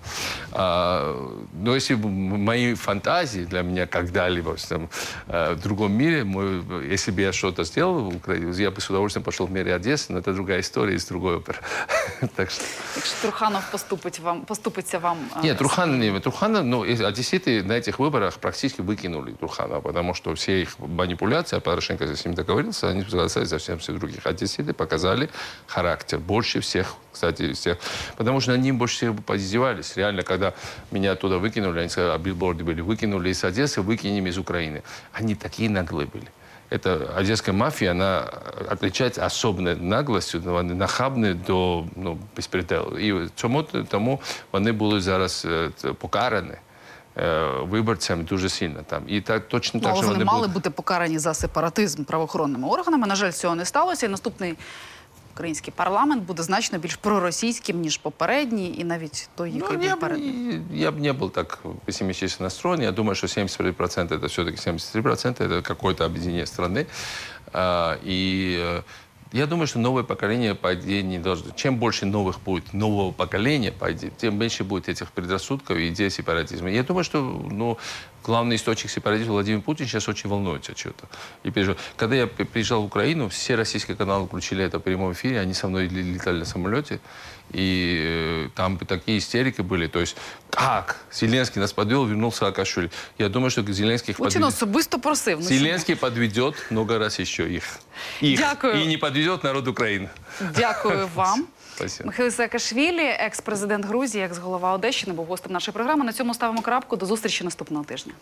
а, но если мои фантазии для меня когда-либо там, э, в другом мире, мой, если бы я что-то сделал в Украине, я бы с удовольствием пошел в мире Одессы, но это другая история из другой оперы. так что... Якщо Труханов поступить вам, поступиться вам. е, Нет, Трухан, не, Трухана, ну, одесситы на этих выборах практически выкинули Труханова, потому что все их манипуляции, а Порошенко с ним договорился, они согласились совсем все других. Одесситы показали характер больше всех, кстати, всех, потому что на ним больше всех поиздевались. Реально, когда меня оттуда выкинули, они сказали, а билборды были, выкинули из Одессы, выкинем из Украины. Они такие наглые были. Это одесская мафия, она отличается особенной наглостью, вони нахабні до ну, безпреділу. І цьому тому вони були зараз це, покарані е, виборцями дуже сильно там. І так точно Ну, так але вони вони мали були. бути покарані за сепаратизм правоохоронними органами. На жаль, цього не сталося. І наступний український парламент буде значно більш проросійським, ніж попередній, і навіть той, який Ну, я, був перед. бы, я бы не был так пессимистично настроен. Я думаю, что 73% это все-таки 73% это какое-то объединение страны. А, и э, я думаю, что новое поколение, по не должно... Чем больше новых будет нового поколения, по тем меньше будет этих предрассудков и идей сепаратизма. Я думаю, что ну, главный источник сепаратизма Владимир Путин сейчас очень волнуется что-то. И переживает. Когда я при- приезжал в Украину, все российские каналы включили это в прямом эфире, они со мной ле- летали на самолете, и э, там такие истерики были. То есть, как? Зеленский нас подвел, вернул Саакашвили. Я думаю, что Зеленский их Путін подведет. особисто просив. Ну, щоб- Зеленский подведет много раз еще их. их. Дякую. И не подведет народ Украины. Дякую вам. Спасибо. Михайло Саакашвілі, екс-президент Грузії, екс-голова Одещини, був гостем нашої програми. На цьому ставимо крапку. До зустрічі наступного тижня.